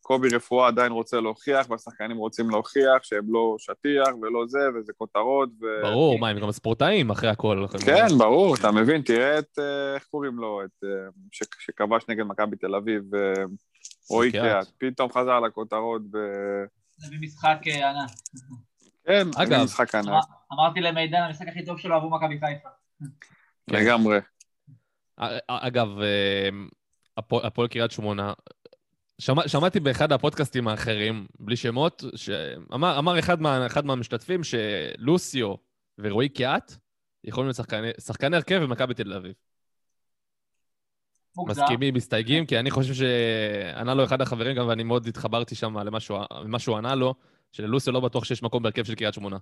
קובי רפואה עדיין רוצה להוכיח, והשחקנים רוצים להוכיח שהם לא שטיח ולא זה, וזה כותרות. ו... ברור, מה, הם גם ספורטאים אחרי הכל. כן, ברור, אתה מבין, תראה את, איך קוראים לו, את, שכבש נגד מכבי תל אביב, אה, רועי קיאט. קיאט, פתאום חזר לכותרות ב... זה במשחק אה, ענק. כן, אגב, משחק ענק, אמר- אמרתי למידן, המשחק הכי טוב שלו עבור מכבי חיפה. כן. לגמרי. א- אגב, אה, הפועל הפועל קריית שמונה, שמע, שמעתי באחד הפודקאסטים האחרים, בלי שמות, שאמר אמר אחד, מה, אחד מהמשתתפים שלוסיו ורועי קיאט יכולים להיות שחקני הרכב במכבי תל אביב. מסכימים, מסתייגים, כי אני חושב שענה לו אחד החברים גם, ואני מאוד התחברתי שם למה שהוא- ענה לו, שללוסיו לא בטוח שיש מקום בהרכב של קריית שמונה.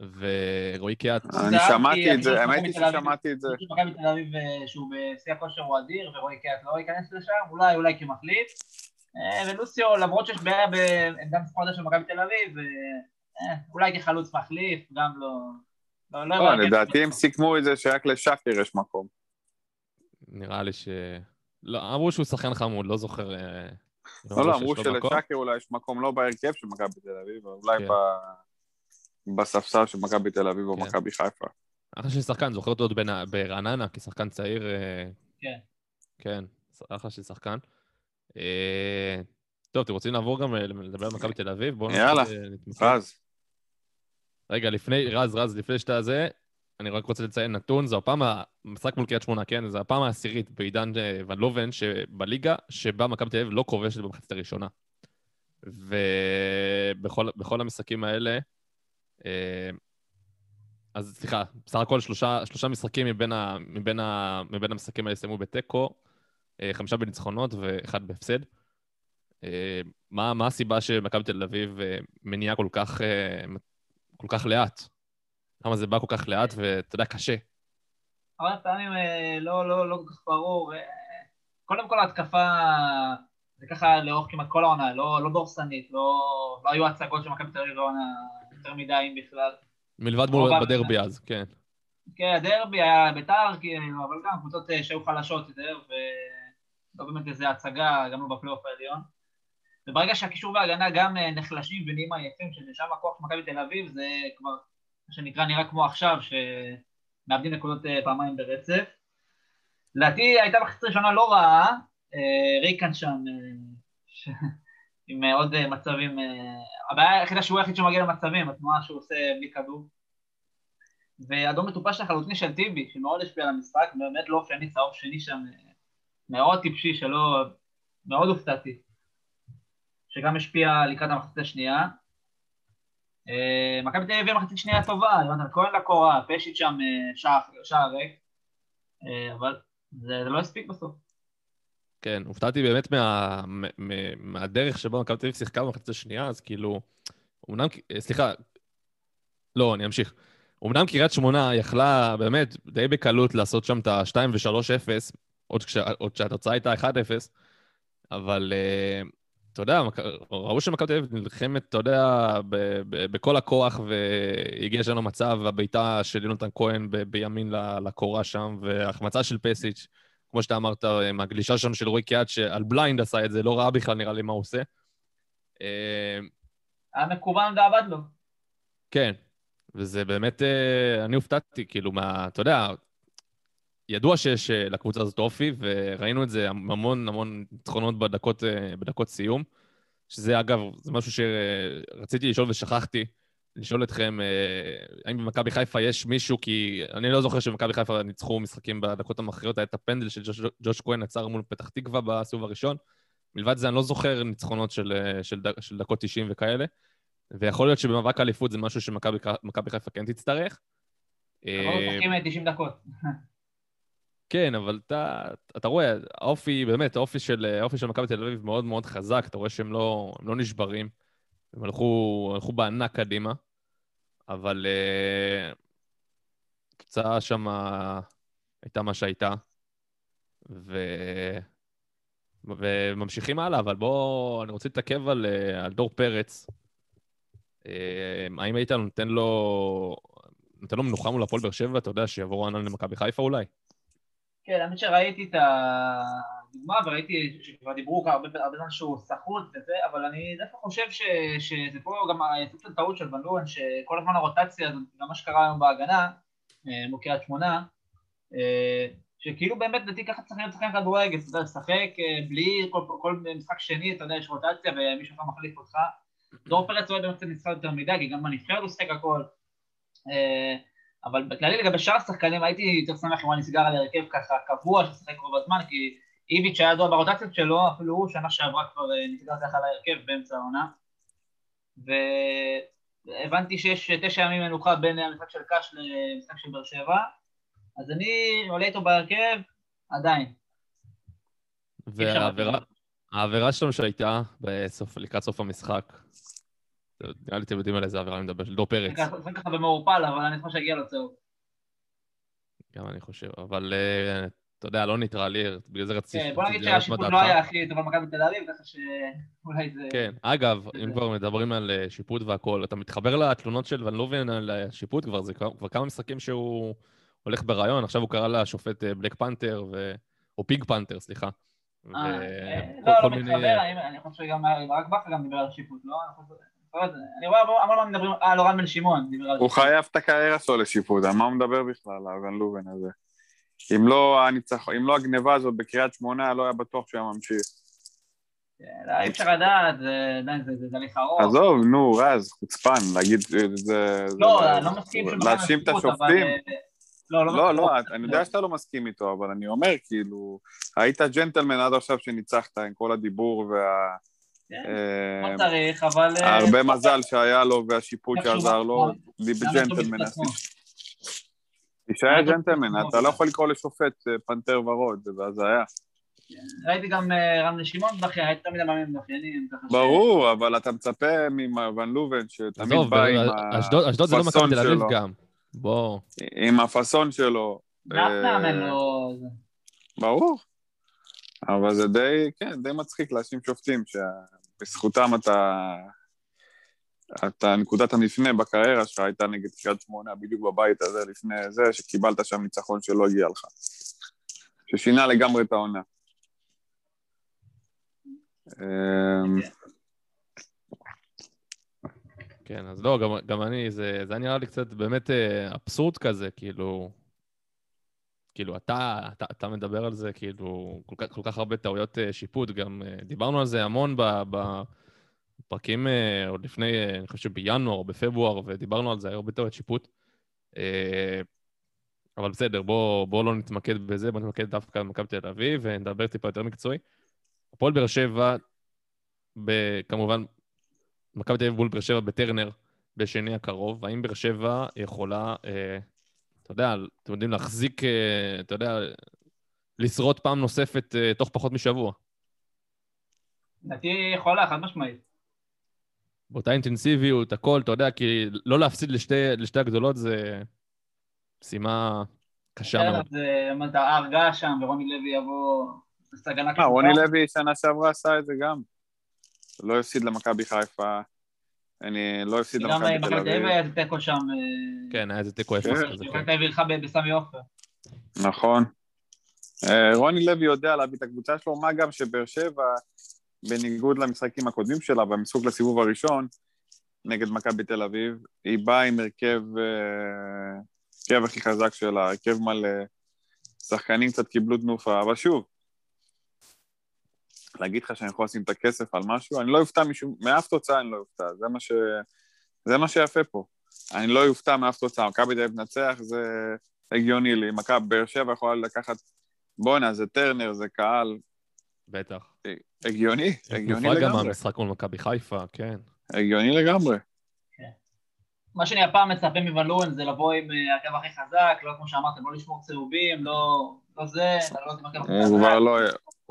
ורועי קיאט, אני שמעתי את זה, האמת היא ששמעתי את זה. אני חושב שמכבי תל אביב, אה, שהוא בשיא הכושר הוא אדיר, ורועי קריית לא ייכנס לשם, אולי, אולי כמחליף. אה, ולוסיו, למרות שיש בעיה בעמדה מספר של מכבי תל אביב, אה, אולי כחלוץ מחליף, גם לא... לא, לא, לא, לדעתי. הם סיכמו את זה שרק לשקר יש מקום. נראה לי ש... לא, אמרו שהוא שחקן חמוד, לא זוכר... אה, לא, לא, אמרו לו מקום. שלשקר אולי יש מקום לא בהרכב של מכבי תל אביב, אבל אולי כן. ב- בספסל של מכבי תל אביב או כן. מכבי חיפה. אחלה של שחקן, זוכר אותו עוד ברעננה, כשחקן צעיר. אה, כן. כן, אחלה של שחקן. אה, טוב, אתם רוצים לעבור גם לדבר על מכבי תל אביב? בואו יאללה. רז, רגע, לפני, רז, רז, לפני שאתה זה, אני רק רוצה לציין נתון, זו הפעם, המשחק מול קריית שמונה, כן? זו הפעם העשירית בעידן אה, ון לובן שבליגה, שבה מכבי תל אביב לא כובשת במחצית הראשונה. ובכל בכל המשחקים האלה, אה, אז סליחה, בסך הכל שלושה, שלושה משחקים מבין, ה, מבין, ה, מבין המשחקים האלה הסתיימו בתיקו, אה, חמישה בניצחונות ואחד בהפסד. מה, מה הסיבה שמכבי תל אביב מניעה כל כך, כל כך לאט? למה זה בא כל כך לאט ואתה יודע, קשה? הרבה פעמים אה, לא, לא, לא כל כך ברור. אה, קודם כל ההתקפה, זה ככה לאורך כמעט כל העונה, לא, לא דורסנית, לא, לא היו הצגות של מכבי תל אביב בעונה יותר מדי אם בכלל. מלבד מול. בדרבי אז, כן. כן, הדרבי היה בית"ר, כאילו, אבל גם קבוצות אה, שהיו חלשות יותר, ולא באמת איזה הצגה, גם לא בפלייאוף העליון. וברגע שהקישור וההגנה גם נחלשים ונהיים עייפים, ששם הכוח של מכבי תל אביב, זה כבר, שנקרא, נראה כמו עכשיו, שמאבדים נקודות אה, פעמיים ברצף. לדעתי הייתה מחצית ראשונה לא רעה, אה, ריקן שם, אה, ש- עם עוד מצבים, הבעיה היחידה שהוא היחיד שמגיע למצבים, התנועה שהוא עושה בלי כדור. ואדום מטופש לחלוטין של טיבי, שמאוד השפיע על המשחק, באמת לא אופייני, צהוב שני שם מאוד טיפשי, שלא... מאוד הופתעתי. שגם השפיע לקראת המחצית השנייה. אה, מכבי תל אביב הביאה מחצית שנייה טובה, יונתן כהן לקורה, פשיט שם אה, שער- ריק, אה, אבל זה לא הספיק בסוף. כן, הופתעתי באמת מה, מ- מ- מהדרך שבה מכבי תל אביב שיחקה במחצית השנייה, אז כאילו, אמנם, סליחה, לא, אני אמשיך. אמנם קריית שמונה יכלה באמת די בקלות לעשות שם את ה-2 ו-3-0, עוד, כש, עוד שהתוצאה הייתה 1-0, אבל uh, אתה יודע, ראו שמכבי תל אביב נלחמת, אתה יודע, בכל הכוח, והגיע שם למצב, והבעיטה של יונתן כהן בימין לקורה שם, וההחמצה של פסיץ', כמו שאתה אמרת, עם הגלישה שם של רועי קיאט, שעל בליינד עשה את זה, לא ראה בכלל נראה לי מה הוא עושה. אה, היה מקוון ועבד לו. כן, וזה באמת, אה, אני הופתעתי, כאילו, מה, אתה יודע, ידוע שיש אה, לקבוצה הזאת אופי, וראינו את זה המון המון ניצחונות בדקות, אה, בדקות סיום, שזה אגב, זה משהו שרציתי לשאול ושכחתי, לשאול אתכם, אה, האם במכבי חיפה יש מישהו, כי אני לא זוכר שבמכבי חיפה ניצחו משחקים בדקות המכריעות, היה את הפנדל של ג'וש, ג'וש כהן עצר מול פתח תקווה בסיבוב הראשון. מלבד זה אני לא זוכר ניצחונות של, של, דק, של דקות 90 וכאלה. ויכול להיות שבמאבק האליפות זה משהו שמכבי מכבי חיפה כן תצטרך. אה, לא משחקים אה, 90 דקות. כן, אבל אתה, אתה רואה, האופי, באמת, האופי של, של מכבי תל אביב מאוד מאוד חזק, אתה רואה שהם לא, לא נשברים, הם הלכו, הלכו בענק קדימה, אבל uh, התוצאה שם הייתה מה שהייתה, ו... וממשיכים הלאה, אבל בואו, אני רוצה להתעכב על, אה, על דור פרץ. אה, האם היית נותן לו, נותן לו מנוחה מול הפועל באר שבע, אתה יודע, שיעבור ענן למכבי חיפה אולי? כן, האמת שראיתי את הדוגמה וראיתי שכבר דיברו הרבה הרבה זמן שהוא סחוט וזה, אבל אני דווקא חושב ש, שזה פה גם של טעות של בן לורן, שכל הזמן הרוטציה הזאת, גם מה שקרה היום בהגנה, אה, מול קריית שמונה, אה, שכאילו באמת לדעתי ככה צריך להיות שחקן כדורגל, אתה יודע, לשחק אה, בלי כל, כל משחק שני, אתה יודע, יש רוטציה ומישהו אחר מחליף אותך. דור פרץ אוהד באמת משחק יותר מדי, כי גם בנבחרת הוא שיחק הכל. אבל בכללי לגבי שאר השחקנים הייתי יותר שמח אם היה נסגר על הרכב ככה קבוע ששיחק רוב הזמן, כי איביץ' היה ידוע ברוטציות שלו, אפילו הוא שנה שעברה כבר אה, נסגר ככה על ההרכב באמצע העונה. והבנתי שיש תשע ימים מנוחה בין המשחק של קאש למשחק של באר שבע, אז אני עולה איתו בהרכב עדיין. והעבירה העבירה שלנו שהייתה לקראת סוף המשחק, נראה לי אתם יודעים על איזה עבירה אני מדבר, של דור פרץ. זה ככה במעורפל, אבל אני חושב שיגיע לו צהוב. גם אני חושב, אבל אה, אתה יודע, לא ניטרלי, בגלל זה רציתי... כן, בוא נגיד שהשיפוט לא. היה הכי טוב במכבי תל אביב, ככה שאולי זה... כן, אגב, אם כבר מדברים על אה, שיפוט והכול, אתה מתחבר לתלונות של ון לובן על השיפוט כבר, זה כבר כמה משחקים שהוא הולך ברעיון, עכשיו הוא קרא לשופט אה, בלק פנתר. או פיג פנתר, סליחה. אה, אה, לא, לא מתחבר, אני- אני חושב שגם ברק בכר גם דיבר על שיפוט, לא? אני רואה המון המון מדברים, אה, לא רן בן שמעון דיבר על הוא שיפוט. חייב את הקריירה שלו לשיפוט, על מה הוא מדבר בכלל, האבן לובן הזה? אם לא הניצח... אם לא הגניבה הזאת בקריית שמונה, לא היה בטוח שהוא היה ממשיך. כן, לא, אי אפשר לדעת, זה זה זה תהליך ארוך. עזוב, נו, רז, חוצפן, להגיד זה... לא, זה- אני לא מסכים להאשים את השופטים? אה, לא, לא, לא, לא, אני יודע שאתה לא מסכים איתו, אבל אני אומר, כאילו, היית ג'נטלמן עד עכשיו שניצחת עם כל הדיבור וה... כן, לא צריך, אבל... אה, הרבה מזל שהיה לו והשיפוט שעזר לו, עצמו. תישאר ג'נטלמן, אתה לא. יכול לקרוא לשופט אה, פנתר ורוד, זה הזיה. ראיתי גם רמי שמעון בכיין, ראיתי תמיד המאמנים בכיינים, ברור, אבל אתה מצפה מוון לובן שתמיד בא עם אשדוד אשדוד זה לא מכבי הפאסון תל אביב שלו. גם. בוא. עם הפאסון שלו. לא... ברור. אבל זה די, כן, די מצחיק להאשים שופטים, שבזכותם אתה... אתה, נקודת המפנה בקריירה שלך הייתה נגד קריית שמונה, בדיוק בבית הזה לפני זה, שקיבלת שם ניצחון שלא הגיע לך. ששינה לגמרי את העונה. אמ, כן, אז לא, גם, גם אני, זה, זה נראה לי קצת באמת אה, אבסורד כזה, כאילו... כאילו, אתה, אתה, אתה מדבר על זה, כאילו, כל כך, כל כך הרבה טעויות אה, שיפוט, גם אה, דיברנו על זה המון בפרקים אה, עוד לפני, אני חושב שבינואר או בפברואר, ודיברנו על זה, הרבה טעויות שיפוט. אבל בסדר, בואו בוא לא נתמקד בזה, בואו נתמקד דווקא במכבי תל אביב, ונדבר טיפה יותר מקצועי. הפועל באר שבע, כמובן, מכבי תל אביב מול באר שבע בטרנר בשני הקרוב, האם באר שבע יכולה, אה, אתה יודע, אתם יודעים, להחזיק, אה, אתה יודע, לשרוד פעם נוספת אה, תוך פחות משבוע? לדעתי יכולה, חד משמעית. באותה אינטנסיביות, הכל, אתה יודע, כי לא להפסיד לשתי, לשתי הגדולות זה משימה קשה מאוד. אז אה, מה, אתה הר געש שם, ורוני לוי יבוא... אה, כזאת. רוני לוי שנה שעברה עשה את זה גם. לא הפסיד למכבי חיפה, אני לא הפסיד גם למכבי מכבי תל תל אביב אביב. היה איזה תיקו שם. אה, כן, היה איזה תיקו אפס. כזה, מכבי כן. תל אביב בסמי עופר. נכון. אה, רוני לוי יודע להביא את הקבוצה שלו, מה גם שבאר שבע, בניגוד למשחקים הקודמים שלה, במשחק לסיבוב הראשון, נגד מכבי תל אביב, היא באה עם הרכב, אה, הרכב הכי חזק שלה, הרכב מלא, שחקנים קצת קיבלו תנופה, אבל שוב, להגיד לך שאני יכול לשים את הכסף על משהו, אני לא אופתע משום, מאף תוצאה אני לא אופתע, זה מה, ש, זה מה שיפה פה. אני לא אופתע מאף תוצאה, מכבי תל אביב תנצח, זה הגיוני לי, מכבי באר שבע יכולה לקחת, בואנה, זה טרנר, זה קהל, בטח. הגיוני, הגיוני תנופה גם לגמרי, המשחק מול מכבי חיפה, כן. הגיוני לגמרי. מה שאני הפעם מצפה מוון לואן זה לבוא עם אה, הרכב הכי חזק, לא כמו שאמרתם, לא לשמור צהובים, לא לא זה, לעלות עם הרכב הכי הוא חזק. כבר לא,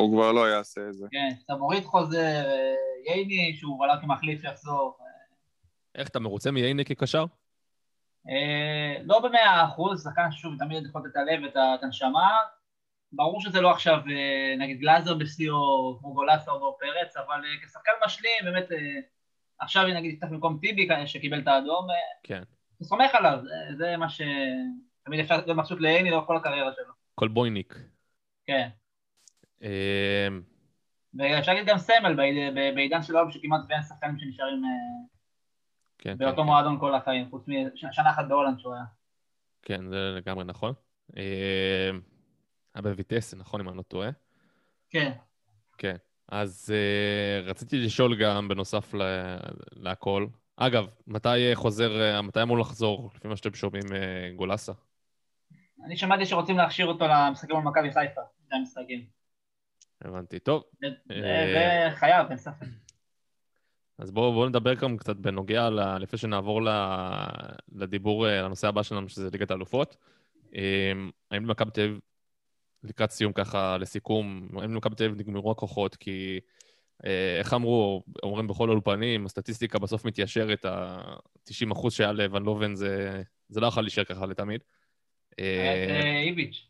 הוא כבר לא יעשה את זה. כן, סבורית חוזר, אה, ייני, שהוא עלה כמחליף יחזור. איך, אתה מרוצה מייני כקשר? אה, לא במאה אחוז, שחקן שוב תמיד יכול לתת את הלב ואת הנשמה. ברור שזה לא עכשיו, אה, נגיד גלאזר בשיאו, כמו גולסה או דור פרץ, אבל אה, כשחקן משלים, באמת, אה, עכשיו נגיד יפתח במקום טיבי שקיבל את האדום, אה, כן. אני סומך עליו, זה- מה ש... תמיד אפשר להיות מבסוט לעיני לאורך כל הקריירה שלו. כלבויניק. כן. אה, ואפשר להגיד גם סמל בעידן של היום שכמעט ואין שחקנים שנשארים אה, כן, כן, באותו כן. מועדון כל החיים, חוץ משנה אחת בהולנד שהוא היה. כן, זה לגמרי נכון. אה, היה בוויטסה, נכון, אם אני לא טועה. כן. כן. אז uh, רציתי לשאול גם, בנוסף להכל, אגב, מתי חוזר, uh, מתי אמור לחזור, לפי מה שאתם שומעים, uh, גולסה? אני שמעתי שרוצים להכשיר אותו למשחקים על מכבי חיפה, זה המשחקים. הבנתי. טוב, זה- אה. זה חייב, אין ספק. אז בואו בוא נדבר גם קצת בנוגע, ל, לפני שנעבור ל, לדיבור, אה, לנושא הבא שלנו, שזה ליגת האלופות. אה, האם למכבי תל אביב, לקראת סיום ככה, לסיכום, האם למכבי תל אביב נגמרו הכוחות? כי איך אמרו, אומרים בכל האולפנים, הסטטיסטיקה בסוף מתיישרת, ה-90 אחוז שהיה לוון לובן, זה, זה לא יכול להישאר ככה לתמיד. היה את, איביץ'.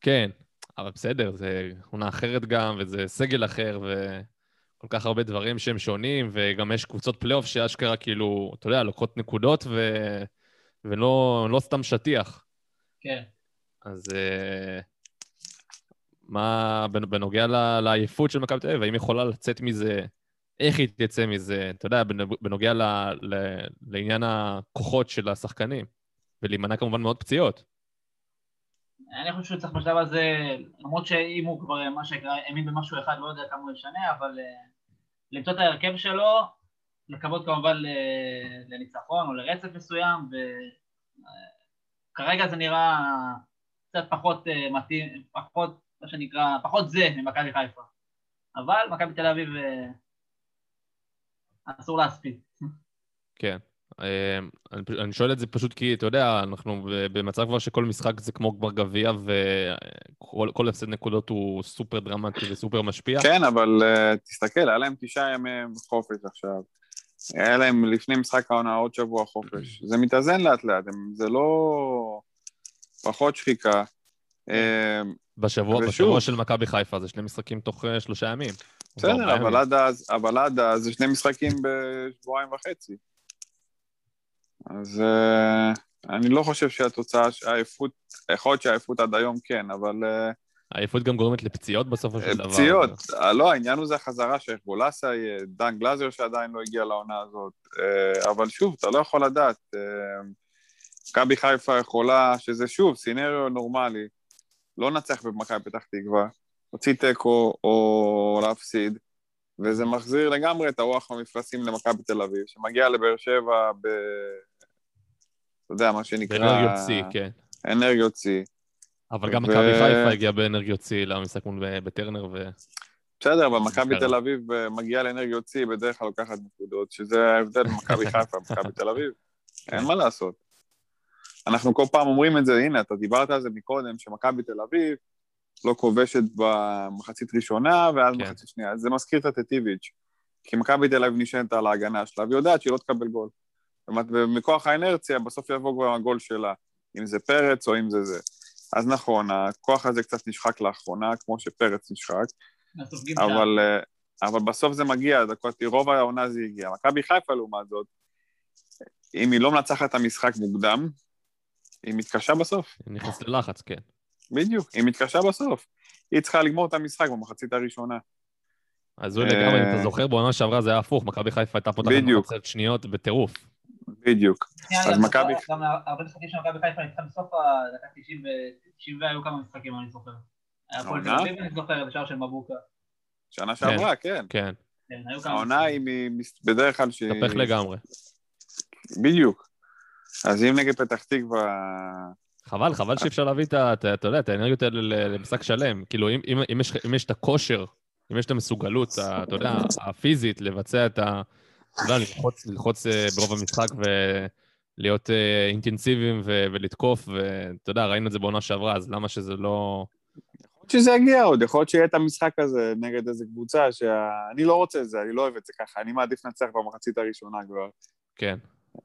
כן, אבל בסדר, זה עונה אחרת גם, וזה סגל אחר, וכל כך הרבה דברים שהם שונים, וגם יש קבוצות פלייאוף שאשכרה כאילו, אתה יודע, לוקחות נקודות ו... ולא לא סתם שטיח. כן. אז אה, מה בנ- בנוגע לעייפות של מכבי תל אביב, האם היא יכולה לצאת מזה, איך היא תצא מזה, אתה יודע, בנ- בנוגע ל... ל... לעניין הכוחות של השחקנים, ולהימנע כמובן מעוד פציעות. אני חושב שהוא צריך בשלב הזה, למרות שאם הוא כבר, מה שנקרא, האמין במשהו אחד, לא יודע כמה הוא ישנה, אבל אה, למצוא את ההרכב שלו, לקוות כמובן לניצחון או לרצף מסוים, כרגע זה נראה קצת פחות אה, מתאים, פחות, מה שנקרא, פחות זה ממכבי חיפה. אבל מכבי תל אביב אה, אסור להספיד. כן. אה, אני שואל את זה פשוט כי, אתה יודע, אנחנו במצב כבר שכל משחק זה כמו כבר גביע, וכל כל הפסד נקודות הוא סופר דרמטי וסופר משפיע. כן, אבל uh, תסתכל, היה להם תשעה ימי חופש עכשיו. היה להם לפני משחק העונה עוד שבוע חופש. זה מתאזן לאט לאט, זה לא פחות שחיקה. אה, בשבוע, ושוב- בשבוע של מכבי חיפה זה שני משחקים תוך אה, שלושה ימים. בסדר, אבל. עד אז, אבל עד אז זה שני משחקים בשבועיים וחצי. אז uh, אני לא חושב שהתוצאה, העייפות, יכול להיות שהעייפות עד היום כן, אבל uh, העייפות גם גורמת לפציעות בסופו של דבר. פציעות, אה, לא, העניין הוא זה החזרה של גולסה, אה, דן גלאזר שעדיין לא הגיע לעונה הזאת, אה, אבל שוב, אתה לא יכול לדעת. אה, מכבי חיפה יכולה, שזה שוב, סינריו נורמלי, לא נצח במכבי פתח תקווה, הוציא תיקו או להפסיד, וזה מחזיר לגמרי את הרוח המפלסים למכבי תל אביב, שמגיע לבאר שבע ב... אתה יודע, מה שנקרא... באנרגיות שיא, כן. אנרגיות שיא. אבל גם מכבי חיפה הגיעה באנרגיות שיא למשחק מול ב- בטרנר, ו... בסדר, אבל מכבי. תל אביב אה, מגיעה לאנרגיות שיא, בדרך כלל לוקחת נקודות, שזה ההבדל בין מכבי חיפה ומכבי תל אביב. אין מה לעשות. אנחנו כל פעם אומרים את זה, הנה, אתה דיברת על זה מקודם, שמכבי תל אביב לא כובשת במחצית ראשונה, ואז כן. מחצית שנייה. זה מזכיר את הטטיביץ'. כי מכבי תל אביב נשענת על ההגנה שלה, והיא יודעת שהיא לא תקבל גול. ומכוח האנרציה, בסוף יבוא כבר הגול שלה, אם זה פרץ או אם זה זה. אז נכון, הכוח הזה קצת נשחק לאחרונה, כמו שפרץ נשחק. אבל, אה, אבל בסוף זה מגיע, דקות, רוב העונה זה הגיע. מכבי חיפה, לעומת זאת, אם היא לא מנצחת את המשחק מוקדם, היא מתקשה בסוף. נכנס ללחץ, כן. בדיוק, היא מתקשה בסוף. היא צריכה לגמור את המשחק במחצית הראשונה. אז אה, לגמרי, אם אתה זוכר, בעונה שעברה זה היה הפוך, מכבי חיפה הייתה פותחת בדיוק. במחצית שניות בטירוף. בדיוק. אז מכבי- גם הרבה משחקים של מכבי חיפה ניצחה בסוף הדקה 90 ו- 90 והיו כמה משחקים, אני זוכר. היה הפועל תל העונה? אביב, אני זוכר, בשער של מבוקה. שנה שעברה, כן. כן, כן, העונה היא בדרך כלל שהיא... התהפך לגמרי. בדיוק. אז אם נגד פתח תקווה... חבל, חבל שאי אפשר להביא את ה... את ה- אתה יודע, את האנרגיות האלה ל- למשחק שלם. כאילו, אם, יש, את הכושר, אם יש את המסוגלות, ה- אתה יודע, הפיזית, לבצע את ה... יודע, ללחוץ, ללחוץ אה, ברוב המשחק ולהיות אה, אינטנסיביים ו- ולתקוף, ואתה יודע, ראינו את זה בעונה שעברה, אז למה שזה לא... יכול להיות שזה יגיע עוד, יכול להיות שיהיה את המשחק הזה נגד איזה קבוצה שאני לא רוצה את זה, אני לא אוהב את זה ככה, אני מעדיף לנצח במחצית הראשונה כבר. כן.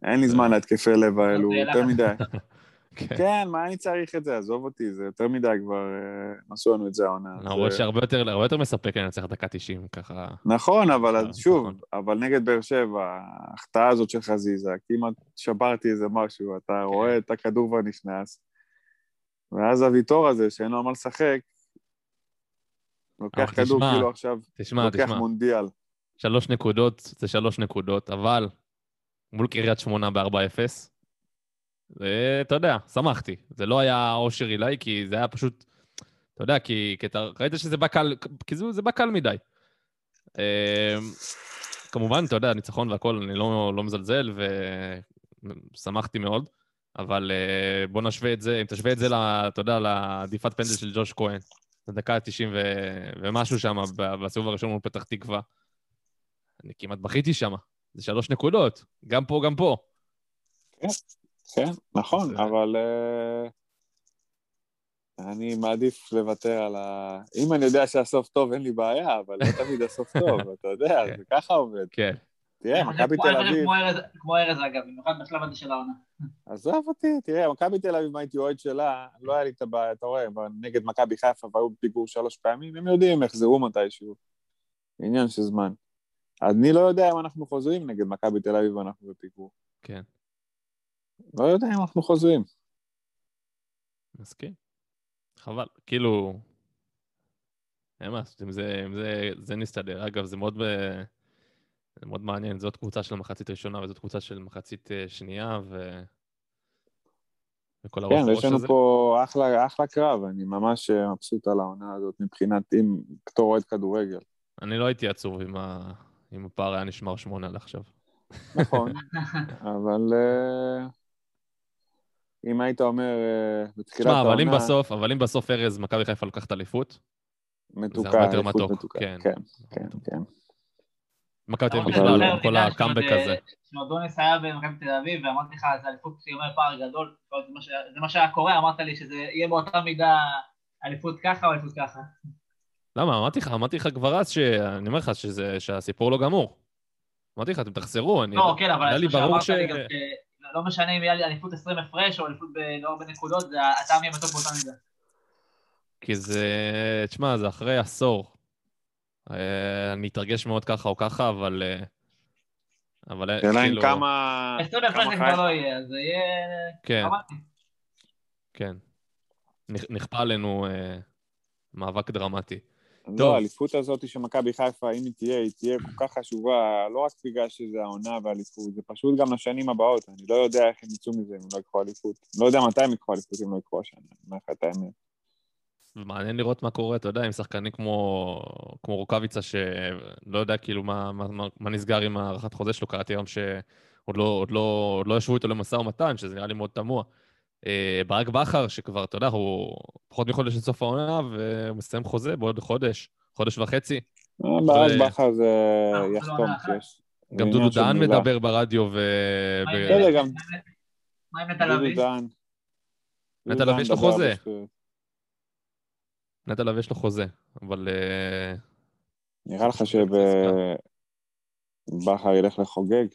אין לי זמן להתקפי לב האלו, זה יותר. מדי. כן. כן, מה אני צריך את זה? עזוב אותי, זה יותר מדי כבר, אה, עשו לנו את זה העונה. למרות זה- שהרבה יותר, יותר מספק לנצח דקה 90, ככה... נכון, אבל נכון. שוב, אבל נגד באר שבע, ההחטאה הזאת של חזיזה, כמעט שברתי איזה משהו, אתה רואה את הכדור כבר נכנס, ואז הוויתור הזה, שאין לו מה לשחק, לוקח כדור תשמע, כאילו עכשיו, תשמע, לוקח תשמע, מונדיאל. שלוש נקודות זה שלוש נקודות, אבל מול קריית שמונה ב-4-0, זה, אתה יודע, שמחתי. זה לא היה אושר עילאי, כי זה היה פשוט, אתה יודע, כי, כי אתה ראית שזה בא קל, כי זה, זה בא קל מדי. אה, כמובן, אתה יודע, ניצחון והכול, אני לא, לא מזלזל, ושמחתי מאוד, אבל אה, בוא נשווה את זה, אם תשווה את זה, אתה יודע, לעדיפת פנדל של ג'וש כהן, בדקה ה-90 ו... ומשהו שם, בסיבוב הראשון מול פתח תקווה. אני כמעט בכיתי שם. זה שלוש נקודות, גם פה, גם פה. כן, נכון, זה- אבל אה, אני מעדיף לוותר על ה... אם אני יודע שהסוף טוב, אין לי בעיה, אבל לא תמיד הסוף טוב, אתה יודע. זה ככה עובד. כן. תראה, מכבי כמו- תל אביב... כמו ארז- כמו ארז, אגב, במיוחד בשלב הזה של העונה. עזוב אותי, תראה, מכבי תל אביב, אם הייתי אוהד שלה, לא היה לי את הבעיה, אתה רואה, אבל נגד מכבי חיפה והיו בפיגור שלוש פעמים, הם יודעים, יחזרו מתישהו. עניין של זמן. אני לא יודע אם אנחנו חוזרים נגד מכבי תל אביב ואנחנו בפיגור. כן. לא יודע אם אנחנו חוזרים. מסכים. חבל. כאילו... אין מה לעשות, אם זה, אם זה, זה נסתדר. אגב, זה מאוד, ב... זה מאוד מעניין. זאת קבוצה של מחצית ראשונה וזאת קבוצה של מחצית אה, שנייה, ו... וכל הראש כן, ראש יש לנו הזה. פה אחלה, אחלה קרב, אני ממש אה, מבסוט על העונה הזאת מבחינת, אם בתור אוהד כדורגל. אני לא הייתי עצוב אם, ה... אם הפער היה נשמר שמונה לעכשיו. נכון, אבל אה, אם היית אומר אה, בתחילת תשמע, אבל אם העונה, בסוף, אבל אם בסוף ארז, מכבי חיפה לוקחת אליפות, מתוקה, הרבה יותר אליפות מתוק, מתוקה. כן. כן, כן, כן. מכבי תל אביב בכלל, כל הקאמבק הזה. שעוד דוניס היה במכבי תל אביב, ואמרתי לך, זה אליפות שיאמר פער גדול, זה מה זה שהיה קורה, אמרת לי שזה יהיה באותה מידה אליפות ככה או אליפות ככה. למה? אמרתי לך, אמרתי לך כבר אז, שאני אומר לך שזה- שהסיפור לא גמור. אמרתי לך, אתם תחזרו, אני... לא, כן, אבל היה לי ברור ש- לא משנה אם יהיה לי אליפות 20 הפרש או אליפות ב- לא הרבה נקודות, זה הטעם יהיה מתוק באותה מידה. כי זה... תשמע, זה אחרי עשור. אה, אני אתרגש מאוד ככה או ככה, אבל... אה, אבל אה, השאלה אם כאילו... כמה... 20 הפרש זה כבר לא יהיה, אז זה יהיה... כן. כן. נכ- נכפה עלינו אה, מאבק דרמטי. טוב. לא, האליפות הזאת של מכבי חיפה, אם היא תהיה, היא תהיה כל כך חשובה, לא רק בגלל שזה העונה והאליפות, זה פשוט גם לשנים הבאות. אני לא יודע איך הם יצאו מזה אם הם לא יקחו אליפות. לא יודע מתי הם יקחו אליפות אם לא יקחו השנה, אני אומר לך את האמת. ומעניין לראות מה קורה, אתה יודע, עם שחקנים כמו, כמו רוקאביצה, שלא יודע כאילו מה, מה, מה, מה נסגר עם הארכת חוזה שלו, קראתי היום שעוד לא, עוד לא, עוד לא ישבו איתו למשא ומתן, שזה נראה לי מאוד תמוה. אה, ברק בכר, שכבר, אתה יודע, הוא פחות מחודש לסוף העונה, והוא מסיים חוזה בעוד חודש, חודש וחצי. אה, ברק זה- בכר זה אה, יחתום. יש. גם דודו דהן. מדבר ברדיו ו... מה עם ו- בסדר, גם- מה עם נטע לביא? נטע לביא יש לו חוזה. נטע לביא יש לו חוזה, אבל... אה, נראה לך שבכר ילך לחוגג?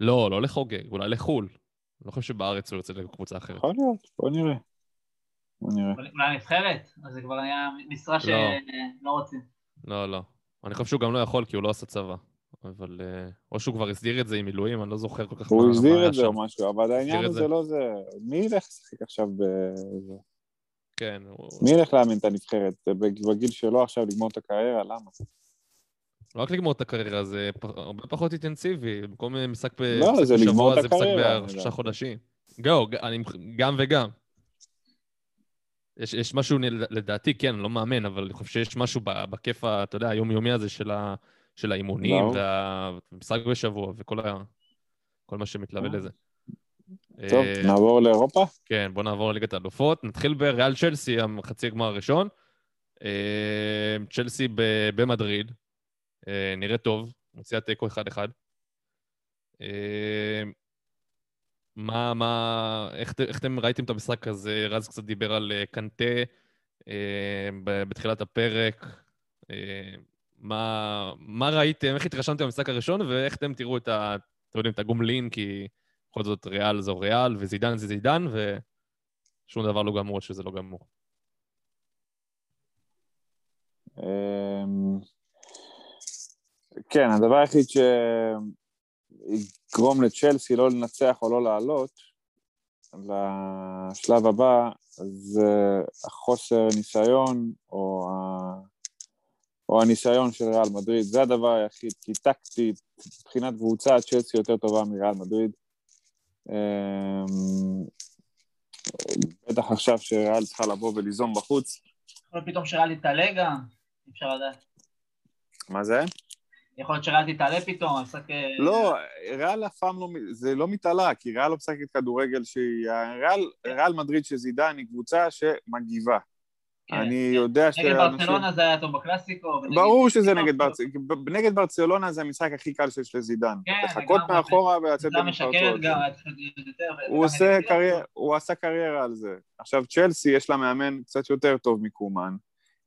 לא, לא לחוגג, אולי לחו"ל. לא חושב שבארץ הוא יוצא לקבוצה אחרת. יכול להיות, בוא נראה. בוא נראה. אולי נבחרת? אז זה כבר היה משרה לא. שלא רוצים. לא, לא. אני חושב שהוא גם לא יכול, כי הוא לא עשה צבא. אבל... אה, או שהוא כבר הסדיר את זה עם מילואים, אני לא זוכר כל כך מה הוא הסדיר את זה. או משהו, אבל העניין את הוא זה. זה לא זה. מי ילך לשחק עכשיו בזה? כן, הוא... מי ילך לאמן את הנבחרת? בגיל שלו עכשיו לגמור את הקריירה? למה? לא רק לגמור את הקריירה, זה הרבה פחות אינטנסיבי. במקום משחק ב- לא, משחק בשבוע, זה משחק בשלושה. חודשים. גו, גם וגם. יש, יש משהו, לדעתי, כן, אני לא מאמן, אבל אני חושב שיש משהו ב- בכיף, אתה יודע, היומיומי הזה של, ה, של האימונים, ברור. והמשחק בשבוע, וכל ה, כל מה שמתלווה ברור. לזה. טוב, אה, נעבור לאירופה? כן, בואו נעבור לליגת האלופות. נתחיל בריאל צ'לסי, החצי הגמר הראשון. אה, צ'לסי במדריד, אה, נראה טוב, מוציאה תיקו 1-1. אה, מה, מה, איך, איך אתם ראיתם את המשחק הזה? רז קצת דיבר על אה, קנטה אה, בתחילת הפרק. אה, מה, מה ראיתם, איך התרשמתם במשחק הראשון, ואיך אתם תראו את ה... אתם יודעים, את הגומלין, כי בכל זאת ריאל זו ריאל, וזידן זה זידן, ושום דבר לא גמור שזה לא גמור. כן, הדבר היחיד שיגרום לצ'לסי לא לנצח או לא לעלות לשלב הבא, זה החוסר ניסיון או, ה... או הניסיון של ריאל מדריד. זה הדבר היחיד, כי טקטית, מבחינת קבוצה, צ'לסי יותר טובה מריאל מדריד. אמ, בטח עכשיו שריאל צריכה לבוא וליזום בחוץ. יכול פתאום שריאל תתעלה גם, אי אפשר לדעת. מה זה? יכול להיות שריאל תתעלה פתאום, המשחק... אה, לא, ריאל אף פעם לא, זה לא מתעלה, כי ריאל לא משחקת כדורגל שהיא... ריאל, ריאל מדריד של זידן היא קבוצה שמגיבה. כן, אני כן. יודע ש... נגד ברצלונה זה היה טוב בקלאסיקו. ברור שזה נגד. ברצלונה, נגד ברצלונה זה המשחק הכי קל שיש לזידן. כן, לחכות לגמרי. מאחורה ולצאת במתפרצות. הוא עשה קריירה על זה. עכשיו, צ'לסי יש לה מאמן קצת יותר טוב מקומן,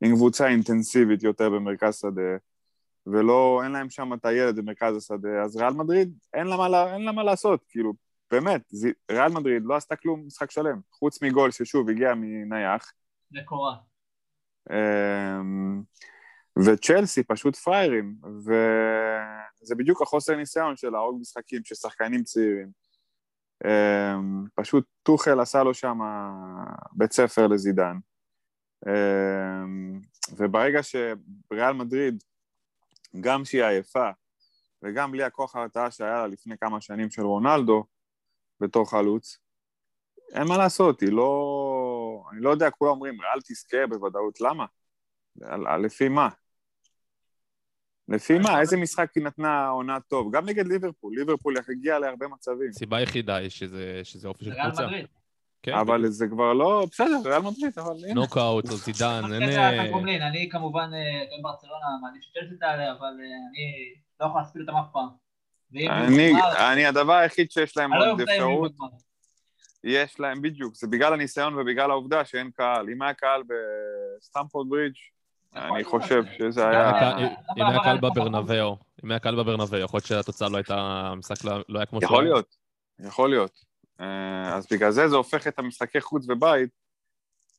עם קבוצה אינטנסיבית יותר במרכז שדה, ולא, אין להם שם את הילד במרכז השדה, אז ריאל מדריד, אין לה מה, אין לה מה לעשות, כאילו, באמת, זי- ריאל מדריד לא עשתה כלום משחק שלם, חוץ מגול ששוב הגיע מנייח, זה קורה. אמ, וצ'לסי פשוט פראיירים, וזה בדיוק החוסר ניסיון של להרוג משחקים של שחקנים צעירים. אמ, פשוט טוחל עשה לו שם בית ספר לזידן. אמ, וברגע שריאל מדריד, גם שהיא עייפה, וגם בלי הכוח ההרתעה שהיה לה לפני כמה שנים של רונלדו בתור חלוץ, אין מה לעשות, היא לא... אני לא יודע, כולם אומרים, ריאל תזכה בוודאות, למה? על- על- לפי מה? לפי מה? איזה משחק היא נתנה עונה טוב? גם נגד ליברפול, ליברפול הגיעה להרבה מצבים. הסיבה היחידה היא שזה, שזה אופי של קבוצה. כן, אבל זה כבר לא, בסדר, ריאל מדריד, אבל הנה. נוקאוט או זידן, אין... אני כמובן, אה, גם ברצלונה מעדיף שצ'לסי תעלה, אבל אה, אני לא יכול להספיק אותם אף פעם. אני, הדבר היחיד שיש להם לא עוד אפשרות. יש להם, בדיוק, זה בגלל הניסיון ובגלל העובדה שאין קהל. אם היה קהל בסטמפורד ברידג', יכול אני. חושב שזה היה... אם היה קל בברנבאו, אם היה קל בברנבאו, יכול להיות שהתוצאה לא הייתה, המשחק לא לא היה כמו יכול להיות, יכול להיות. אה, אז בגלל זה זה הופך את המשחקי חוץ ובית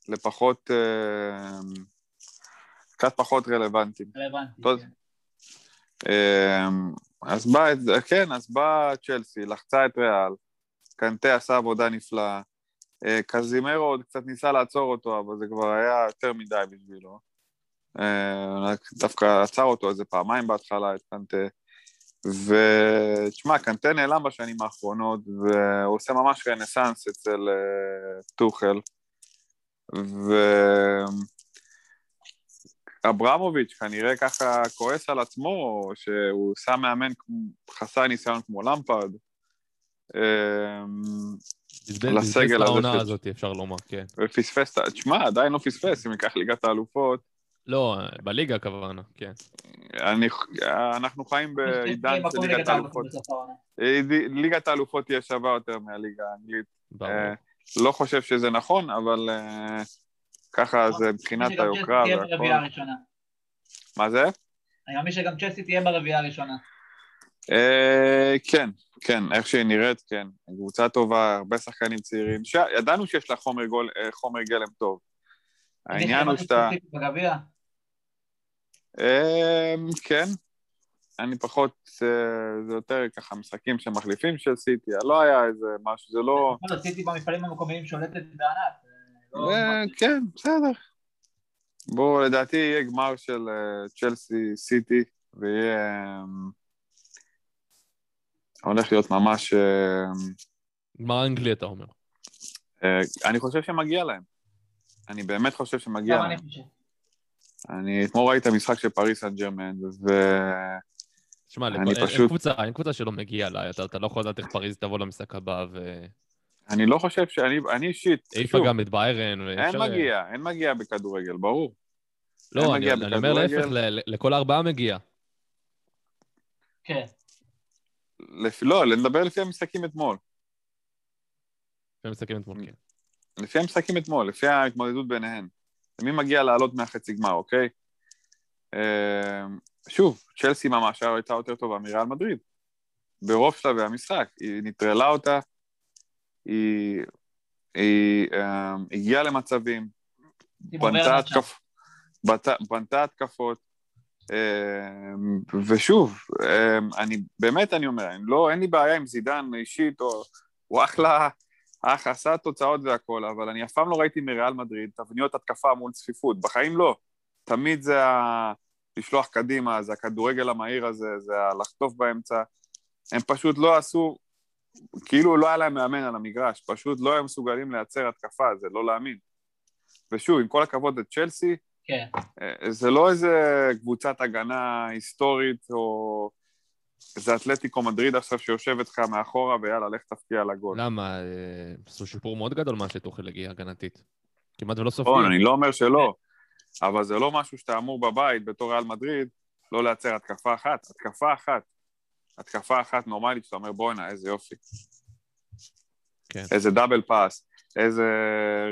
לפחות, אה, קצת פחות רלוונטיים. רלוונטי. טוב. כן. אה, אז בא, כן, אז באה צ'לסי, לחצה את ריאל, קנטה עשה עבודה נפלאה, אה, קזימרו עוד קצת ניסה לעצור אותו, אבל זה כבר היה יותר מדי בשבילו. דווקא עצר אותו איזה פעמיים בהתחלה, את קנטה. ותשמע, קנטה נעלם בשנים האחרונות, והוא עושה ממש רנסאנס אצל אה, טוחל. ואברמוביץ' כנראה ככה כועס על עצמו, שהוא שם מאמן חסר ניסיון כמו למפרד. אה, לסגל הזה העונה הזאת, אפשר לומר, כן. ופספס, תשמע, עדיין לא פספס, אם ניקח ליגת האלופות. לא, בליגה הכוונה, כן. אני, אנחנו חיים בעידן של ליגת האלופות. ליגת האלופות תהיה שווה יותר מהליגה האנגלית. ברור. אה, לא חושב שזה נכון, אבל אה, ככה זה מבחינת היוקרה והכל. מה זה? אני מאמין שגם צ'לסי תהיה ברביעייה הראשונה. אה, כן, כן, איך שהיא נראית, כן. קבוצה טובה, הרבה שחקנים צעירים. ש... ידענו שיש לה חומר, גול, חומר גלם טוב. העניין הוא שאתה... אה, כן, אני פחות, אה, זה יותר ככה משחקים שמחליפים של סיטי, לא היה איזה משהו, זה לא... סיטי במפעלים המקומיים שולטת בענק. לא- אה, כן, בסדר. בואו, לדעתי יהיה גמר של אה, צ'לסי סיטי, ויהיה... אה, הולך להיות ממש... גמר אנגלי, אתה אומר. אני חושב שמגיע להם. אני באמת חושב שמגיע גם להם. אני חושב. אני אתמול ראיתי משחק של פריס סן ג'רמן, ו... שמע, אני לכל- אין- פשוט- אין קבוצה, אין קבוצה שלא מגיעה לה, אתה אתה לא יכול לדעת איך פריז תבוא למשחק הבא, אני לא חושב שאני אני אישית, והעיפה שוב, גם את ביירן. אין מגיע, אין מגיע בכדורגל, ברור. לא, אני מגיע אני אומר. להפך, ל- לכל הארבעה מגיע. כן. לפ... לא, נדבר לפי המשחקים אתמול. הם משחקים אתמול, כן. לפי המשחקים אתמול, לפי ההתמודדות ביניהן. למי מגיע לעלות מהחצי גמר, אוקיי? אה, שוב, צ'לסי ממש הייתה יותר טובה מריאל מדריד. ברוב שלבי המשחק. היא נטרלה אותה, היא, היא אה, הגיעה למצבים, בנתה, התקפ... בנתה, בנתה התקפות, אה, ושוב, אה, אני באמת, אני אומר, אני לא, אין לי בעיה עם זידן אישית, או, הוא אחלה, אח, עשה תוצאות והכל, אבל אני אף פעם לא ראיתי מריאל מדריד תבניות התקפה מול צפיפות, בחיים לא. תמיד זה ה... לשלוח קדימה, זה הכדורגל המהיר הזה, זה הלחטוף באמצע. הם פשוט לא עשו, כאילו לא היה להם מאמן על המגרש, פשוט לא היו מסוגלים לייצר התקפה, זה לא להאמין. ושוב, עם כל הכבוד לצ'לסי, כן. אה, זה לא איזה קבוצת הגנה היסטורית, או איזה אתלטיקו מדריד עכשיו שיושב איתך מאחורה, ויאללה, לך תפקיע לגול. למה? אה, עשו שיפור מאוד גדול מה שתוכל הגיע הגנתית. כמעט ולא נכון, סופגים. אני לא אומר שלא, אבל זה לא משהו שאתה אמור בבית, בתור ריאל מדריד, לא לייצר התקפה אחת. התקפה אחת. התקפה אחת נורמלית, שאתה אומר, בואנה, איזה יופי. כן. איזה דאבל פאס, איזה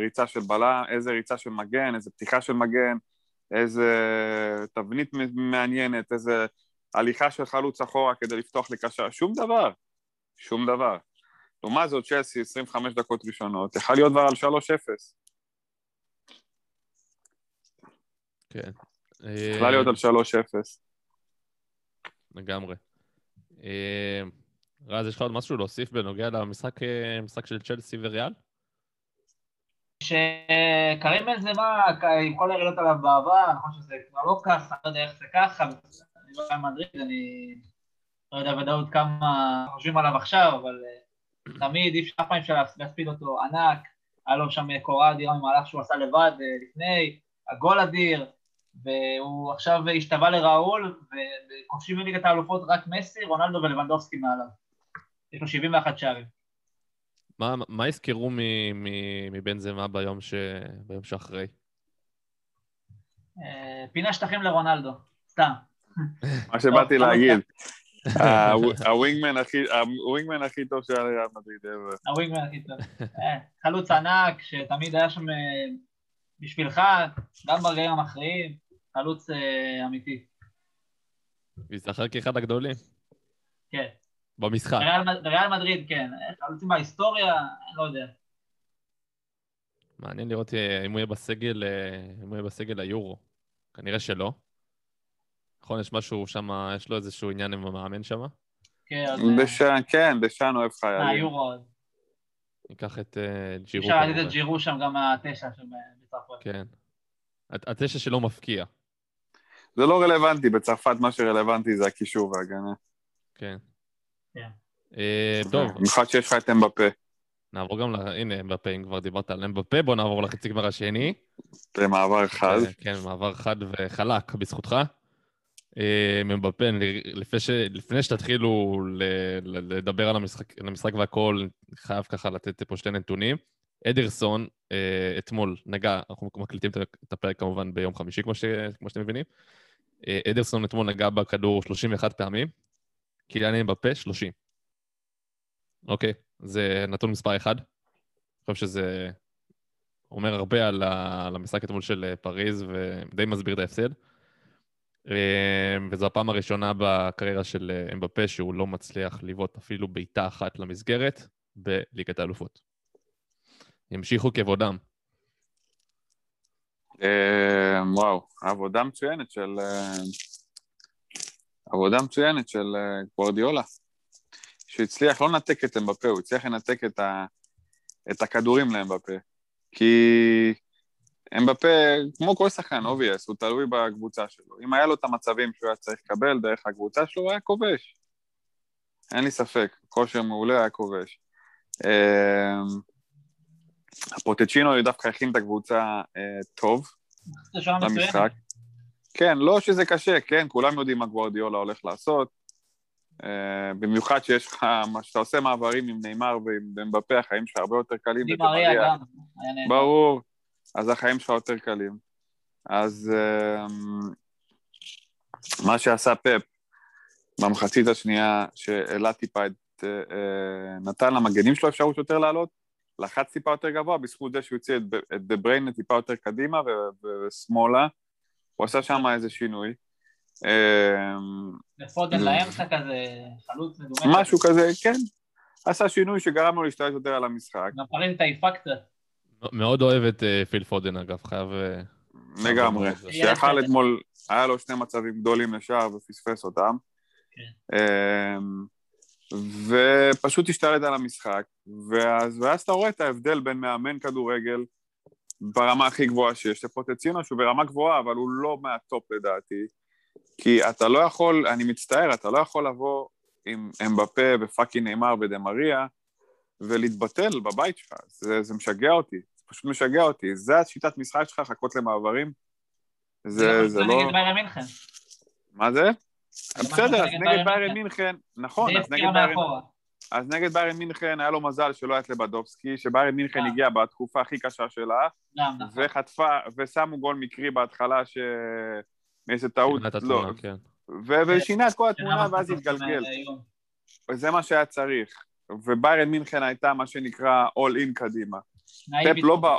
ריצה של בלם, איזה ריצה של מגן, איזה פתיחה של מגן, איזה תבנית מעניינת, איזה הליכה של חלוץ אחורה כדי לפתוח לקשר, שום דבר. שום דבר. לעומת זאת, צ'לסי 25 דקות ראשונות, יכול להיות כבר על 3-0. כן. יכלה להיות על 3-0. לגמרי. אה, רז, יש לך עוד משהו להוסיף בנוגע למשחק אה, של צ'לסי וריאל? שקרים בנזמה, עם כל הירידות עליו בעבר, נכון שזה כבר לא ככה, אני לא יודע איך זה ככה, אני לא יודע מדריד, אני לא יודע ודאות כמה חושבים עליו עכשיו, אבל אה, תמיד אי אפשר אף פעם אפשר להספיד אותו, ענק, היה לו שם קורה אדירה ממהלך שהוא עשה לבד אה, לפני, הגול אדיר, והוא עכשיו השתווה לראול, וכובשים בליגת האלופות רק מסי, רונלדו ולבנדובסקי מעליו. יש לו 71 שערים. מה, מה יזכרו מבן זמה ביום, ש... ביום שאחרי? אה, פינה שטחים לרונלדו, סתם. מה שבאתי טוב, להגיד. הווינגמן הכי- הווינגמן הכי טוב שהיה לריאל מדריד. הווינגמן הכי טוב. אה, חלוץ ענק, שתמיד היה שם אה, בשבילך, גם ברגעים המכריעים, חלוץ אה, אמיתי. ייזכר כאחד הגדולים כן. במשחק. בריאל בריאל מדריד, כן. חלוצים בהיסטוריה, אני לא יודע. מעניין לראות אם הוא יהיה בסגל, אם הוא יהיה בסגל היורו. כנראה שלא. נכון, יש משהו שם, יש לו איזשהו עניין עם המאמן שם. כן, אז... אה, דשאן, כן, דשאן אוהב אה, חיילים. יורו. אז ניקח את אה, ג'ירו. אפשר להגיד את. ג'ירו שם גם מהתשע שם בצרפת. כן. הת- התשע שלו מפקיע. זה לא רלוונטי, בצרפת מה שרלוונטי זה הקישור וההגנה. כן. כן. אה, טוב, במיוחד שיש לך את אמבפה. נעבור גם ל... הנה, אמבפה, אם כבר דיברת על אמבפה, בוא נעבור לחצי גמר השני. זה מעבר חד. אה, כן, מעבר חד וחלק בזכותך. אה, אמבפה, אני- לפני, שתתחילו לדבר על המשחק, על המשחק והכל, חייב ככה לתת פה שתי נתונים. אדרסון, אה, אתמול נגע, אנחנו מקליטים את הפרק כמובן ביום חמישי, כמו, ש... כמו שאתם מבינים. אה, אדרסון אתמול נגע בכדור 31 פעמים, קיליאן אמבפה 30. אוקיי, זה נתון מספר אחד. אני חושב שזה אומר הרבה על, המשחק אתמול של פריז, ודי מסביר את ההפסד. אה, וזו הפעם הראשונה בקריירה של אה, אמבפה שהוא לא מצליח לבעוט אפילו בעיטה אחת למסגרת בליגת האלופות. ימשיכו כבודם. אה, וואו, עבודה מצוינת של... אה, עבודה מצוינת של אה, גוורדיולה. שהצליח לא לנתק את אמבפה, הוא הצליח לנתק את, ה, את הכדורים לאמבפה. כי אמבפה, כמו כל שחקן, obviously, הוא תלוי בקבוצה שלו. אם היה לו את המצבים שהוא היה צריך לקבל דרך הקבוצה שלו, הוא היה כובש. אין לי ספק, כושר מעולה היה כובש. אה, הפוצ'טינו דווקא הכין את הקבוצה אה, טוב. למשחק. כן, לא שזה קשה, כן, כולם יודעים מה גוורדיולה הולך לעשות. אה, במיוחד שיש לך, מה שאתה עושה מעברים עם ניימאר ועם אמבפה, החיים שלך הרבה יותר קלים. ברור, אז החיים שלך יותר קלים. אז uh, מה שעשה פפ במחצית השנייה, שהעלה טיפה את... uh, uh, נתן למגנים שלו אפשרות יותר לעלות, לחץ טיפה יותר גבוה, בזכות זה שהוא הוציא את, את דה בריין טיפה יותר קדימה ושמאלה. הוא עשה שם איזה שינוי. אמ, ופודן זה- לאמצע כזה, חלוץ מדומה. משהו כזה, כן. עשה שינוי שגרם לו להשתלט יותר על המשחק, גם פריז התעייפה קצת. מאוד אוהב את אה, פיל פודן, אגב, חייב... אה, לגמרי. זה. שיכל אתמול, היה לו שני מצבים גדולים לשער ופספס אותם. כן. אמ, ופשוט השתלט על המשחק, ואז, ואז אתה רואה את ההבדל בין מאמן כדורגל ברמה הכי גבוהה שיש, לפוטציונו שהוא ברמה גבוהה, אבל הוא לא מהטופ לדעתי, כי אתה לא יכול, אני מצטער, אתה לא יכול לבוא עם אמבפה ופאקינג נאמר ודה-מריה ולהתבטל בבית שלך, זה, זה משגע אותי, זה פשוט משגע אותי, זה השיטת משחק שלך, לחכות למעברים? זה, זה לא... נגד ביירן מינכן. מה זה? מה בסדר, אז נגד ביירן מינכן. נכון, זה אז נגד ביירן. אז נגד ביירן מינכן היה לו מזל שלא היה את לבנדובסקי, שביירן מינכן אה. הגיע בתקופה הכי קשה שלה, גם, נכון. וחטפה, ושמו גול מקרי בהתחלה ש... מאיזה טעות, לא, כן. ושינה את כל שינה התמונה ואז התגלגל, מהאיום. וזה מה שהיה צריך. וביירן מינכן הייתה מה שנקרא all in קדימה. פפ לא בא,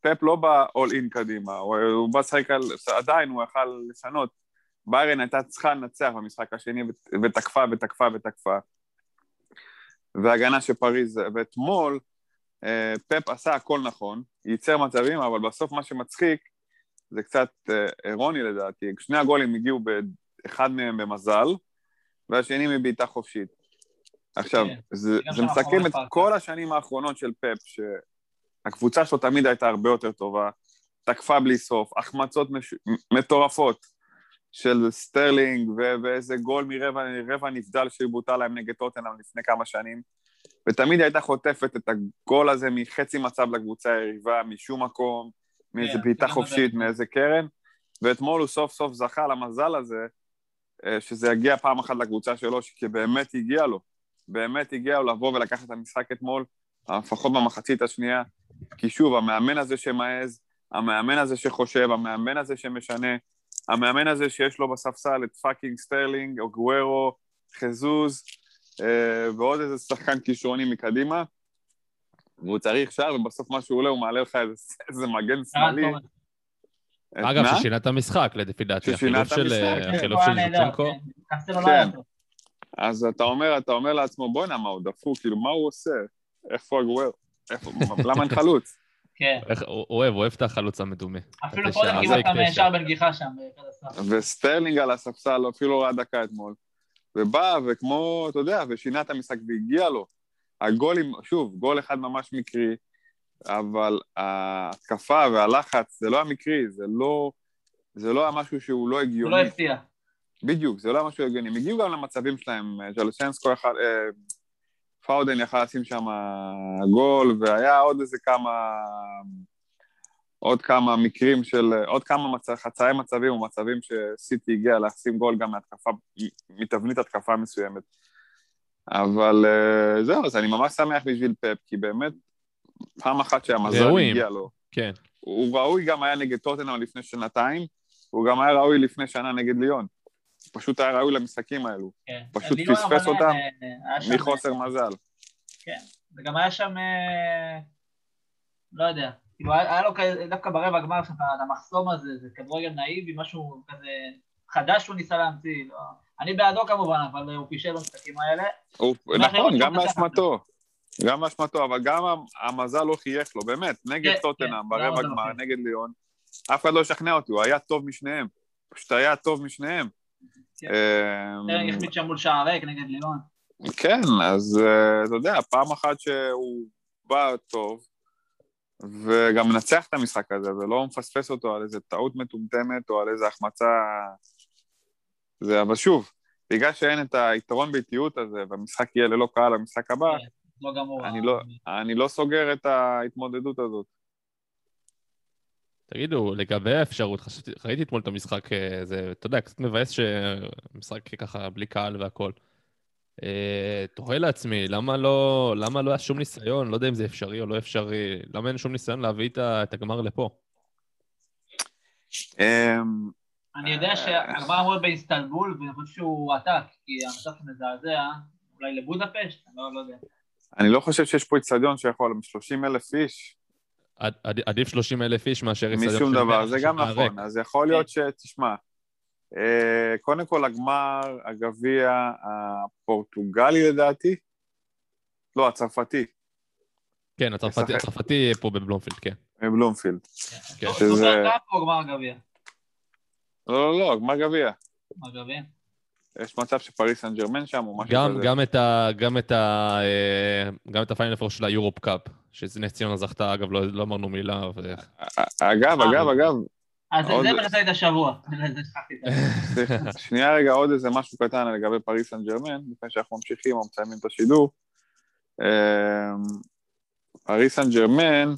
פפ לא בא all in קדימה, הוא, הוא בא לשחק על, עדיין הוא יכל לשנות. ביירן הייתה צריכה לנצח במשחק השני ות- ותקפה ותקפה ותקפה. והגנה של פריז, ואתמול אה, פפ עשה הכל נכון, ייצר מצבים, אבל בסוף מה שמצחיק זה קצת אה, אירוני לדעתי, שני הגולים הגיעו באחד מהם במזל, והשני מבעיטה חופשית. עכשיו, כן. זה, זה מסכם את. כל השנים האחרונות של פפ, שהקבוצה שלו תמיד הייתה הרבה יותר טובה, תקפה בלי סוף, החמצות מש... מטורפות של סטרלינג ו- ואיזה גול מרבע נבדל שבוטל להם נגד טוטנאם לפני כמה שנים, ותמיד הייתה חוטפת את הגול הזה מחצי מצב לקבוצה היריבה, משום מקום, מאיזה קרן, בעיטה חופשית. מאיזה קרן, ואתמול הוא סוף סוף זכה למזל הזה, אה, שזה יגיע פעם אחת לקבוצה שלו, כי באמת הגיע לו, באמת הגיע לו לבוא ולקחת את המשחק אתמול, לפחות במחצית השנייה, כי שוב, המאמן הזה שמעז, המאמן הזה שחושב, המאמן הזה שמשנה, המאמן הזה שיש לו בספסל את fucking סטרלינג, אגוארו, ז'סוס, אה, ועוד איזה שחקן כישרוני מקדימה, והוא צריך שער, ובסוף מה שהוא עולה, הוא מעלה לך איזה, איזה מגן אה, שמאלי. אגב? ששינה את המשחק, לפי דעתי. ששינה החילוף את של, המשחק, אה, כן, החילוף זינצ'נקו. כן. אז אתה אומר, אתה אומר לעצמו, בואנה, מה הוא דפוק, כאילו, מה הוא עושה? איפה אגוארו? איפה, למה אין חלוץ? כן. הוא הוא אוהב, הוא אוהב את החלוץ המדומה. אפילו קודם אז קיבלת זה תשע. שער בנגיחה שם. הסף. וסטרלינג על הספסל, אפילו לא ראה דקה אתמול. ובא, וכמו, אתה יודע, ושינה את המשחק והגיע לו. הגולים, שוב, גול אחד ממש מקרי, אבל ההתקפה והלחץ, זה לא היה מקרי, זה לא, זה לא היה משהו שהוא לא הוא הגיוני. לא הפתיע. בדיוק, זה לא היה משהו הגיוני. הם הגיעו גם למצבים שלהם, ז'לשנסקו יכל, אה, פאודן יכל לשים שם גול, והיה עוד איזה כמה, עוד כמה מקרים של, עוד כמה מצ... חצאי מצבים ומצבים שסיטי הגיע לשים גול גם מהתקפה, מתבנית התקפה מסוימת. אבל אה, זהו, אז אני ממש שמח בשביל פפ, כי באמת, פעם אחת שהמזל. הגיע לו, כן. הוא ראוי גם היה נגד טוטנאם לפני שנתיים, הוא גם היה ראוי לפני שנה נגד ליון. פשוט היה ראוי למשחקים האלו, כן. פשוט ליאון פספס אותם אה, מחוסר מזל. כן, וגם היה שם, אה, לא יודע, כאילו היה לו דווקא ברבע הגמר שם את המחסום הזה, זה כדורגל נאיבי, משהו כזה חדש שהוא ניסה להמציא. לא. אני בעדו כמובן, אבל הוא פישל במשחקים האלה. נכון, גם לקחת באשמתו. גם באשמתו, אבל גם המזל לא חייך לו, באמת, נגד כן, טוטנאם, כן, ברבע גמר, לא נגד ליון, אף אחד לא ישכנע אותי, הוא היה טוב משניהם. פשוט היה טוב משניהם. כן. אמ, החמיץ שם מול שער ריק נגד ליאון. כן, אז אה, אתה יודע, פעם אחת שהוא בא טוב, וגם מנצח את המשחק הזה, ולא מפספס אותו על איזה טעות מטומטמת או על איזה החמצה... זה, אבל שוב, בגלל שאין את היתרון באיטיות הזה, והמשחק יהיה ללא קהל במשחק הבא, לא גמור. אני לא, אני לא סוגר את ההתמודדות הזאת. תגידו, לגבי האפשרות, חשבתי, ראיתי אתמול את המשחק, אה, זה, אתה יודע, קצת מבאס שמשחק ככה בלי קהל והכל. אה, תוהה לעצמי, למה לא, למה לא היה שום ניסיון, לא יודע אם זה אפשרי או לא אפשרי, למה אין שום ניסיון להביא את הגמר לפה? אמ, אני יודע שהגמר אמור להיות באיסטנבול, ואני חושב שהוא עתק, כי המצב מזעזע, אולי לבודפשט, אני לא לא יודע. אני לא חושב שיש פה איצטדיון שיכול, עם 30 אלף איש, עד- עד- עדיף 30 אלף איש מאשר איצטדיון משום דבר, זה גם. נכון. אז יכול להיות ש... תשמע, אה, קודם כל הגמר, הגביע הפורטוגלי לדעתי, לא, הצרפתי, כן, הצרפתי. הצרפתי פה בבלומפילד, כן. מבלומפילד. כן. שזה- Super Cup או גמר גביע? לא, לא, לא, גמר גביע. גמר גביע. יש מצב שפריס סן ג'רמן שם או משהו גם, כזה. גם את ה... גם את ה... אה, גם את ה Final Four של ה Europe Cup, שזה נס ציונה זכתה, אגב, לא, לא אמרנו מילה, ו... אגב, אה. אגב, אגב, אז עוד- זה את השבוע. שנייה רגע, עוד איזה משהו קטן לגבי פריס סן ג'רמן, לפני שאנחנו ממשיכים או מסיימים את השידור. פריס סן ג'רמן,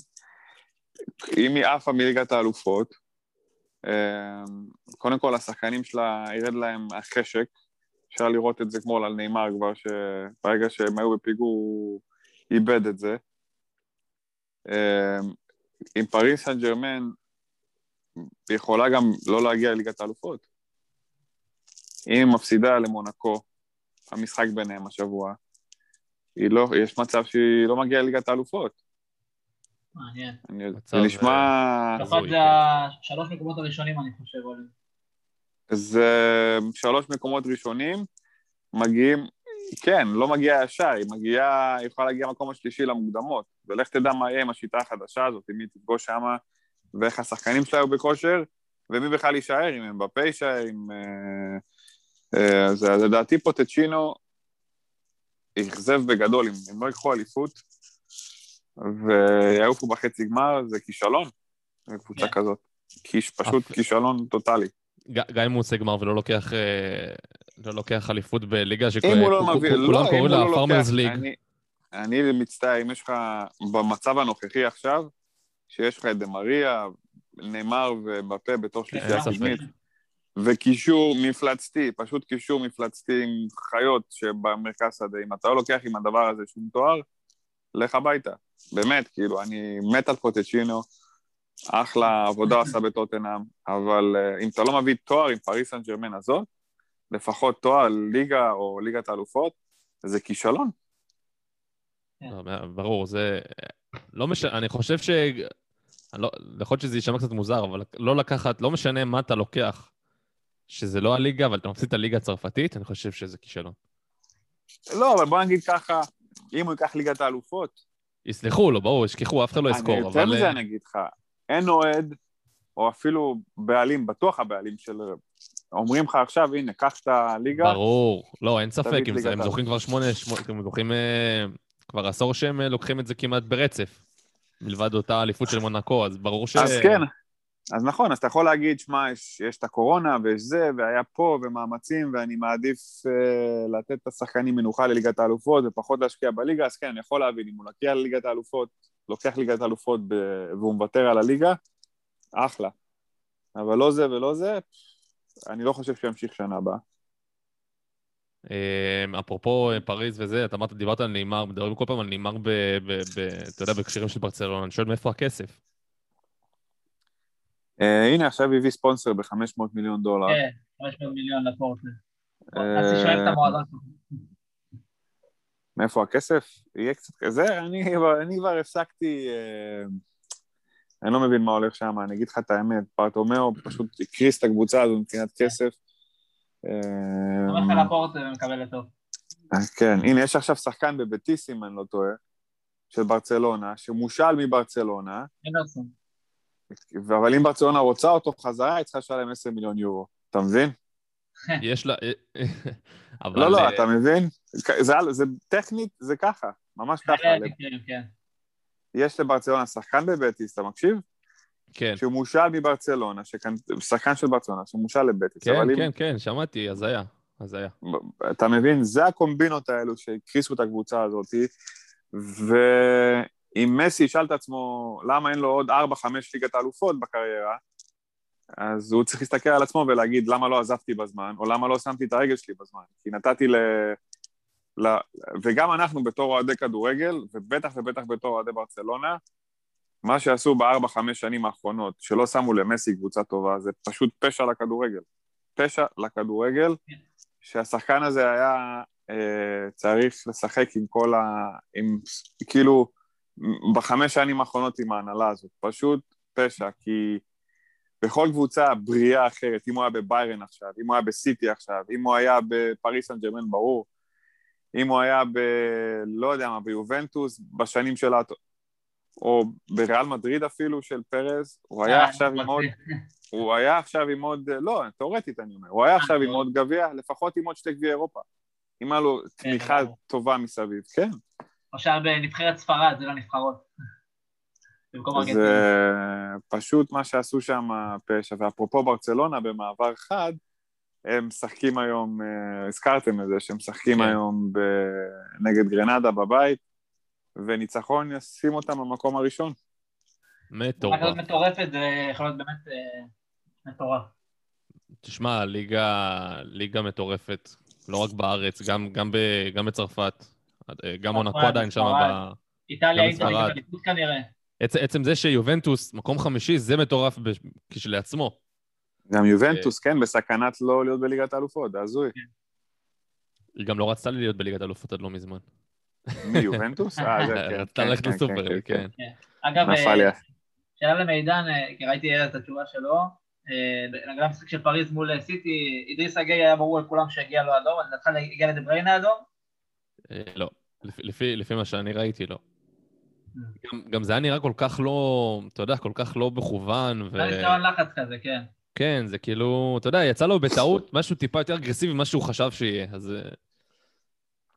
אם היא עפה מליגת האלופות, קודם כל השחקנים שלה, ירד להם החשק, אפשר לראות את זה כמו על נאמר כבר, שברגע שהם היו בפיגור הוא איבד את זה. אמ, עם פריס סן ג'רמן, יכולה גם לא להגיע לליגת האלופות. אם היא מפסידה למונקו, המשחק ביניהם השבוע, היא לא, יש מצב שהיא לא מגיעה לליגת האלופות. מעניין. אני, מצב, זה נשמע... לפחות הזוי, זה השלוש מקומות הראשונים, אני חושב, עולים. זה שלוש מקומות ראשונים, מגיעים, כן, לא מגיעה ישר, היא מגיעה, היא יכולה להגיע למקום השלישי למוקדמות, ולך תדע מה יהיה עם השיטה החדשה הזאת, אם היא תפגוש שמה, ואיך השחקנים שלה היו בכושר, ומי בכלל יישאר, אם הם בפה יישאר, אם... אה, אה, אז לדעתי פוטצ'ינו אכזב בגדול, אם הם לא ייקחו אליפות, ויעופו בחצי גמר, זה כישלון, לקבוצה כן. כזאת. כיש, פשוט אף- כישלון טוטאלי. גם אם הוא עושה גמר ולא לוקח, אה, לא לוקח אליפות בליגה לא שכולם לא, אם קוראים לה לא פארמרס לוקח, ליג. אני, מצטער, אם יש לך, במצב הנוכחי עכשיו, שיש לך את דה מריה, נאמר ובפה בתור שלישייה. קדמית, וקישור מפלצתי, פשוט קישור מפלצתי עם חיות שבמרכז שדה, אם אתה לא לוקח עם הדבר הזה שום תואר, לך הביתה. באמת, כאילו, אני מת על פוטצ'ינו, אחלה עבודה עשה בטוטנאם, אבל uh, אם אתה לא מביא תואר עם פריס סן ג'רמן הזאת, לפחות תואר ליגה או ליגת האלופות, זה כישלון. לא, ברור, זה... לא משנה, אני חושב ש... לא, יכול להיות שזה יישמע קצת מוזר, אבל לא לקחת, לא משנה מה אתה לוקח, שזה לא הליגה, אבל אתה מפסיד את הליגה הצרפתית, אני חושב שזה כישלון. לא, אבל בוא נגיד ככה, אם הוא ייקח ליגת האלופות... יסלחו לו, ברור, ישכחו, אף אחד לא יזכור, אבל... יותר מזה אני אגיד לך, אין אוהד, או אפילו בעלים, בטוח הבעלים של... אומרים לך עכשיו, הנה, קח את הליגה. ברור, לא, אין ספק, הם, הם זוכים כבר שמונה, שמונה, הם זוכים אה, כבר עשור שהם אה, לוקחים את זה כמעט ברצף, מלבד אותה אליפות של מונקו, אז ברור ש... אז כן, אז נכון, אז אתה יכול להגיד, שמע, יש, יש את הקורונה ויש זה, והיה פה, ומאמצים, ואני מעדיף uh, לתת את השחקנים מנוחה לליגת האלופות ופחות להשקיע בליגה, אז כן, אני יכול להבין, אם הוא לוקח לליגת האלופות, לוקח ליגת האלופות ב... והוא מוותר על הליגה, אחלה. אבל לא זה ולא זה, אני לא חושב שהוא ימשיך שנה הבאה. אמ, אפרופו אה, פריז וזה, אתה אמרת, דיברת על נאמר, מדברים כל פעם על נאמר, אתה יודע, בהקשרים של ברצלונה, אני שואל מאיפה הכסף? Uh, הנה, עכשיו הביא ספונסר ב-500 מיליון דולר. כן, 500 מיליון לפורטה. אסי שואל את המועדון. מאיפה הכסף? יהיה קצת כזה? אני, אני כבר הפסקתי, uh, אני לא מבין מה הולך שם, אני אגיד לך את האמת, פרטומאו פשוט הקריס את הקבוצה הזו מבחינת כסף. הולך על הפורטה ומקבל לטוב. כן, הנה, יש עכשיו שחקן בבטיס, אם אני לא טועה, של ברצלונה, שמושל מברצלונה. אבל אם ברצלונה רוצה אותו חזרה, היא צריכה לשלם 10 מיליון יורו, אתה מבין? יש לה... אבל... לא, לא, אתה מבין? זה, זה טכנית, זה ככה, ממש ככה. כן, כן, כן. יש לברצלונה שחקן בבטיס, אתה מקשיב? כן. שהוא מושל מברצלונה, שחקן של ברצלונה, שמושל לבטיס. כן, כן, אם... כן, שמעתי, הזיה, הזיה. אתה מבין? זה הקומבינות האלו שהקריסו את הקבוצה הזאת, ו... אם מסי ישאל את עצמו למה אין לו עוד 4-5 ליגת האלופות בקריירה, אז הוא צריך להסתכל על עצמו ולהגיד למה לא עזבתי בזמן, או למה לא שמתי את הרגל שלי בזמן. כי נתתי ל... ל... וגם אנחנו בתור אוהדי כדורגל, ובטח ובטח בתור אוהדי ברצלונה, מה שעשו בארבע-חמש שנים האחרונות, שלא שמו למסי קבוצה טובה, זה פשוט פשע לכדורגל. פשע לכדורגל, שהשחקן הזה היה אה, צריך לשחק עם כל ה... עם כאילו... בחמש שנים האחרונות עם ההנהלה הזאת. פשוט פשע, כי בכל קבוצה בריאה אחרת, אם הוא היה בביירן עכשיו, אם הוא היה בסיטי עכשיו, אם הוא היה בפריס סן ג'רמן, ברור, אם הוא היה ב... לא יודע מה, ביובנטוס, בשנים של... או בריאל מדריד אפילו, של פרז, הוא היה אה, עכשיו עם עוד... הוא היה עכשיו עם עוד... לא, תאורטית אני אומר, הוא היה עכשיו עם עוד גביע, לפחות עם עוד שתי גביע אירופה. אם היה לו כן, תמיכה טובה מסביב, כן. עכשיו בנבחרת ספרד, זה לא נבחרות. זה פשוט מה שעשו שם פשע, ואפרופו ברצלונה במעבר חד, הם משחקים היום, אה, הזכרתם את זה, שהם משחקים כן. היום נגד גרנדה בבית, וניצחון ישים אותם במקום הראשון. מטורף. מטורפת, זה יכול להיות באמת אה, מטורף. תשמע, ליגה, ליגה מטורפת, לא רק בארץ, גם, גם, ב, גם בצרפת. אה, גם מונקו עדיין שם ב... איטליה אינטר אליפות כנראה. עצם זה שיובנטוס מקום חמישי, זה מטורף כשלעצמו. גם יובנטוס, כן, בסכנת לא להיות בליגת האלופות, זה הזוי. כן. היא גם לא רצתה להיות בליגת האלופות עד לא מזמן. מי, יובנטוס? אה, זה כן. רצתה כן, ללכת כן, לסופר, כן. אגב, אה, שאלה למידן, כי ראיתי את התשובה שלו, לגבי המשחק של פריז מול סיטי, אידריס אגי היה ברור לכולם שהגיע לו אדום, אז נתחיל הגיע לדבריינה אדום? אה, לא. לפי מה שאני ראיתי, לא. גם, גם זה היה נראה כל כך לא, אתה יודע, כל כך לא מכוון. ו... זה ניסיון לחץ כזה, כן. כן, זה כאילו, אתה יודע, יצא לו בטעות משהו טיפה יותר אגרסיבי ממה שהוא חשב שיהיה, אז... אה,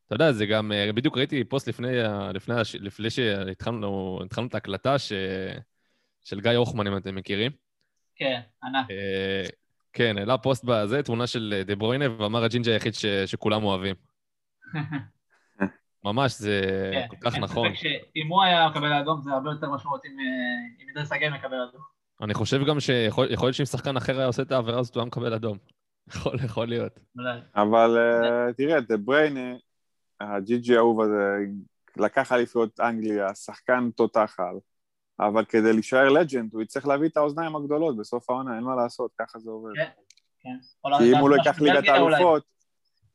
אתה יודע, זה גם, אה, בדיוק ראיתי פוסט לפני, לפני, לפני שהתחלנו את ההקלטה ש, של גיא הוחמן, אם אתם מכירים. כן, ענק. כן, העלה פוסט בזה, תמונה של דה ברוינה, ואמר הג'ינג'ה היחיד ש, שכולם אוהבים. ממש, זה כן, כל כך נכון. אם הוא היה מקבל אדום, זה הרבה יותר משמעותי אם אידריסה גאנה מקבל אדום. אני חושב גם שיכול להיות שאם שחקן אחר היה עושה את העבירה הזאת, הוא היה מקבל אדום. יכול, יכול להיות. אבל uh, תראה, דה בריינה, הג'י ג'י האהוב הזה, לקח אליפויות אנגליה, שחקן תותח על, אבל כדי להישאר לג'נד הוא יצטרך להביא את האוזניים הגדולות בסוף העונה, אין מה לעשות, ככה זה עובד. כן. כן. כי אם הוא לא ייקח ליגת. האלופות,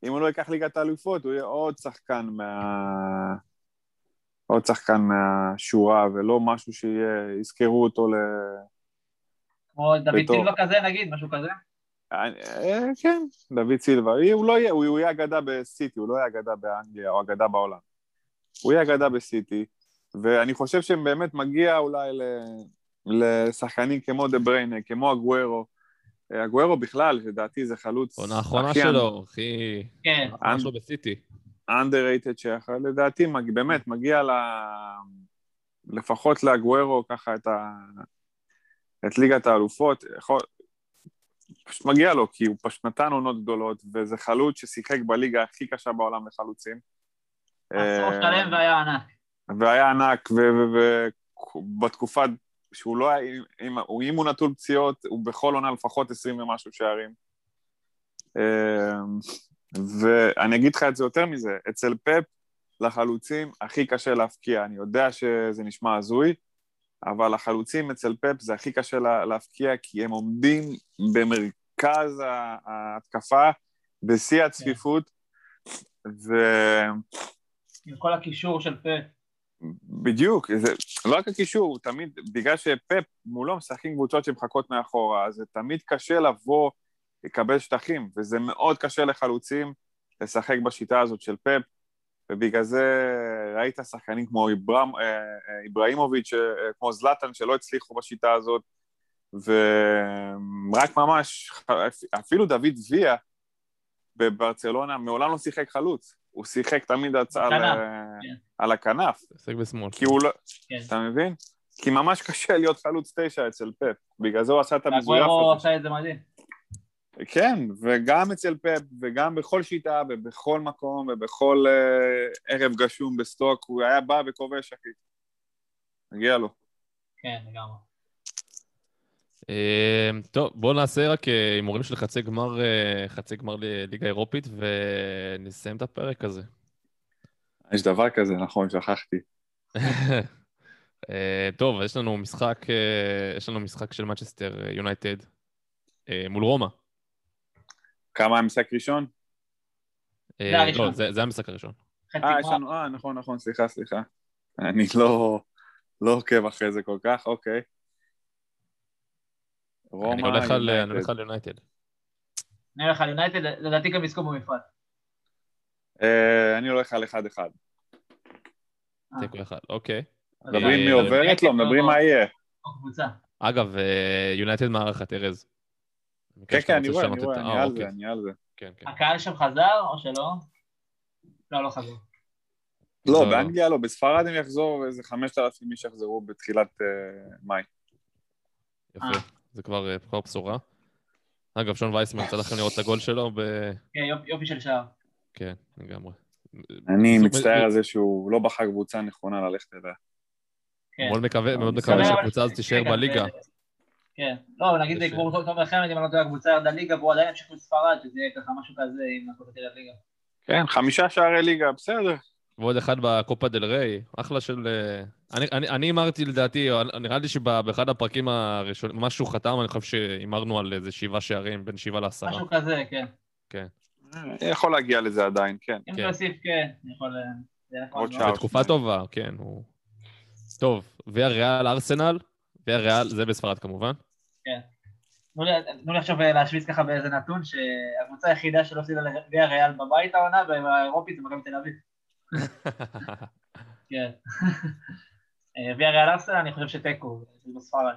אם הוא לא ייקח ליגת האלופות, הוא יהיה עוד שחקן מה... עוד שחקן מהשורה, ולא משהו שיזכרו אותו ל... כמו דוד. סילבה כזה נגיד, משהו כזה. אה, כן, דוד סילבה. הוא לא יהיה, הוא יהיה אגדה בסיטי, הוא לא יהיה אגדה באנגליה או אגדה בעולם. הוא יהיה אגדה בסיטי, ואני חושב שבאמת מגיע אולי לשחקנים כמו דה בריינה, כמו אגוארו. אגוארו בכלל, לדעתי זה חלוץ עונה האחרונה הכי שלו, הכי... כן. האחרונה שלו בסיטי. underrated שיכול, לדעתי מג, באמת מגיע ל... לפחות לאגוארו ככה את, ה... את ליגת האלופות, יכול... פשוט מגיע לו, כי הוא פשוט נתן עונות גדולות, וזה חלוץ ששיחק בליגה הכי קשה בעולם לחלוצים. עשור אה, שלם והיה ענק. והיה ענק, ובתקופה שהוא לא היה, אם, אם הוא נטול פציעות, הוא בכל עונה לפחות 20 ומשהו שערים. אה, ואני אגיד לך את זה יותר מזה, אצל פפ לחלוצים הכי קשה להפקיע. אני יודע שזה נשמע הזוי, אבל לחלוצים אצל פפ זה הכי קשה לה, להפקיע, כי הם עומדים במרכז ההתקפה, בשיא הצפיפות, עם כל הקישור של פה. ובדיוק, זה לא רק הקישור, הוא תמיד, בגלל שפפ מולו משחקים קבוצות שמחכות מאחורה, אז זה תמיד קשה לבוא, לקבל שטחים, וזה מאוד קשה לחלוצים לשחק בשיטה הזאת של פפ, ובגלל זה ראית שחקנים כמו איברהם, אה, אה, איבראימוביץ', אה, כמו זלאטן, שלא הצליחו בשיטה הזאת, ורק ממש, אפילו דוד ויה בברצלונה מעולם לא שיחק חלוץ, הוא שיחק תמיד הצ- על, אה, כן. על הכנף, שיחק בשמאל. כי הוא לא, כן. אתה מבין? כי ממש קשה להיות חלוץ תשע אצל פפ, בגלל זה הוא עשה את המזויף הזה. עשה את זה מדהים. כן, וגם אצל פפ, וגם בכל שיטה, ובכל מקום, ובכל uh, ערב גשום בסטוק, הוא היה בא וכובש, אחי. מגיע לו. כן, לגמרי. אה, טוב, בואו נעשה רק אה, הימורים של חצי גמר, אה, חצי גמר ל- ליגה אירופית, ונסיים את הפרק הזה. יש דבר כזה, נכון, שכחתי. אה, טוב, יש לנו משחק, אה, יש לנו משחק של מצ'סטר יונייטד אה, מול רומא. כמה המשחק ראשון? אה. לא, זה זה המשחק הראשון. אה, יש. לנו, אה, נכון, נכון, סליחה, סליחה. אני לא, לא עוקב אחרי זה כל כך, אוקיי. רומא, אני הולך על- יונייטד. אני הולך על יונייטד, לדעתי גם יזכו במפרט. אה, אני הולך על אחד-אחד. אה. תיקו אחד, אוקיי. מדברים מי עוברת? לא, מדברים מה יהיה. אגב, אה, יונייטד מארחת ארז. כן, כן, אני רואה, אני רואה, את- אני על אוקיי. זה, אני על זה. כן, כן. הקהל שם חזר או שלא? לא, לא חזר. לא, לא, לא. באנגליה לא, בספרד הם יחזור, איזה 5,000 איש יחזרו בתחילת אה, מאי. יפה. זה כבר אה, כבר בשורה. אגב, שון וייסמן, יצא לכם לראות את הגול שלו ב... כן, יופ- יופי של שער. כן, לגמרי. אני מצטער על זה שהוא לא בחר קבוצה נכונה ללכת אליה. כן. מאוד מקווה, מאוד מקווה. שהקבוצה הזאת תישאר בליגה. זה- כן. לא, נגיד כמו תומר חמד, אם אני לא טועה, הקבוצה ירדה ליגה והוא עדיין ימשיך בספרד, שזה יהיה ככה משהו כזה, אם הקבוצה תרד ליגה. כן, חמישה שערי ליגה, בסדר. ועוד אחד בקופה דל ריי, אחלה של... אה, אני- אני אני הימרתי לדעתי, נראה לי שבאחד הפרקים הראשונים, מה שהוא חתם, אני חושב שהימרנו על איזה שבעה שערים, בין שבעה לעשרה. משהו כזה, כן. אה, יכול להגיע לזה עדיין, כן. אם כן. תוסיף, כן, אני יכול... אה, זה עוד. שער. בתקופה טובה, כן, הוא... טוב, ויה ריאל ארסנל, ויה ריאל, זה בספרד כמובן. לי- תנו לי עכשיו להשוויץ ככה באיזה נתון, שהקבוצה היחידה שלא הפסידה לגביע ריאל בבית העונה, והאירופית זה מכבי תל אביב. כן. אה, ויה ריאל ארסנל, אני חושב שתיקו, זה בספרד.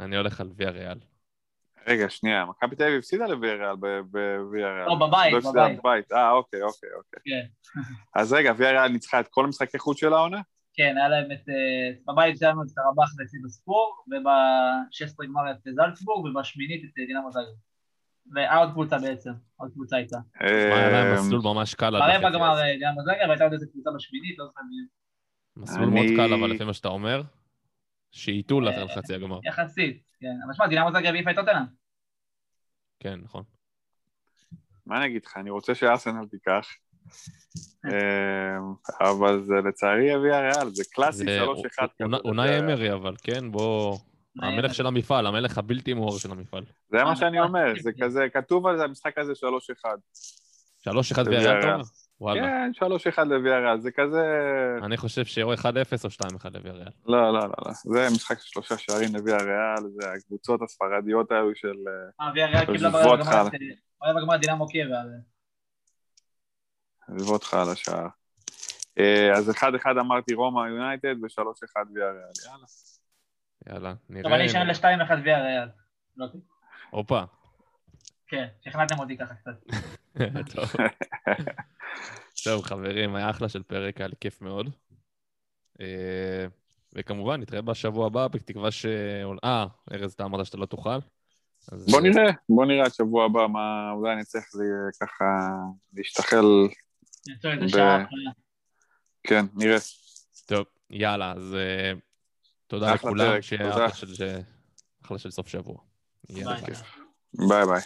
אני הולך על ויה ריאל. רגע, שנייה, מכבי תל אביב הפסידה לוויאריאל בוויאריאל. לא, בבית, לא הפסידה בבית. בבית. אה, אוקיי, אוקיי, אוקיי. כן. אז רגע, ויאריאל ניצחה את כל המשחקי חוץ של העונה? כן, היה להם את... אה, בבית שלנו את קרבאח והפסידו ספור, וב-16 גמר את זלצבורג, ובשמינית את אה, דינמו זאגרב. ועוד קבוצה בעצם, עוד קבוצה הייתה. מה, היה להם אה, מסלול ממש קל. עד ברבע לחצי גמר הזה. אה, זאגרב, והייתה עוד איזה קבוצה בשמינית, לא זוכר מי. מסלול מאוד קל, אבל לפי מה שאתה אומר, שאיטו אה, לך לחצי הגמר. יחסית, כן. אבל שמע, דינמו זאגרב העיפה את טוטנאם. כן, נכון. מה אני אגיד לך, אני רוצה שארסנל תיקח, אה, אבל זה לצערי אביה ריאל, זה קלאסי זה 3-1. כזה, אונאי אמרי, אבל כן, בוא... אונאי המלך אמרי. של המפעל, המלך הבלתי מעורר של המפעל. זה מה אה, שאני. אומר, זה כזה, כתוב על זה, המשחק הזה 3-1. 3-1 זה ויריאל, אתה ויאריאל. אומר? וואלה. כן, 3-1 לוויה ריאל, זה כזה... אני חושב שאו 1-0 או 2-1 לוויאריאל. לא, לא, לא, לא. זה משחק של שלושה שערים לוויה ריאל, זה הקבוצות הספרדיות האלו של... אה, אה, ויאריאל קיבלה עזבו ברבע אותך. גמר את- ברבע גמר דינמו. אז- עזבו אותך על השער. אה, אז 1-1 אמרתי רומא יונייטד ו-3-1 ויה ריאל, יאללה. יאללה, נראה. טוב, אני אשנה ל-2-1 ויאריאל. לא טוב. הופה. כן, שכנעתם אותי ככה קצת. טוב. טוב, חברים, היה אחלה של פרק, היה לי כיף מאוד. אה, וכמובן, נתראה בשבוע הבא, בתקווה ש... אה, ארז, אתה אמרת שאתה לא תוכל. אז- בוא נראה, בוא נראה עד שבוע הבא מה... אולי אני צריך לי- ככה להשתחל, ב- שעה אחרונה. כן, נראה. טוב, יאללה, אז אה, תודה לכולם, שיהיה. אחלה של- סוף שבוע. ביי ביי.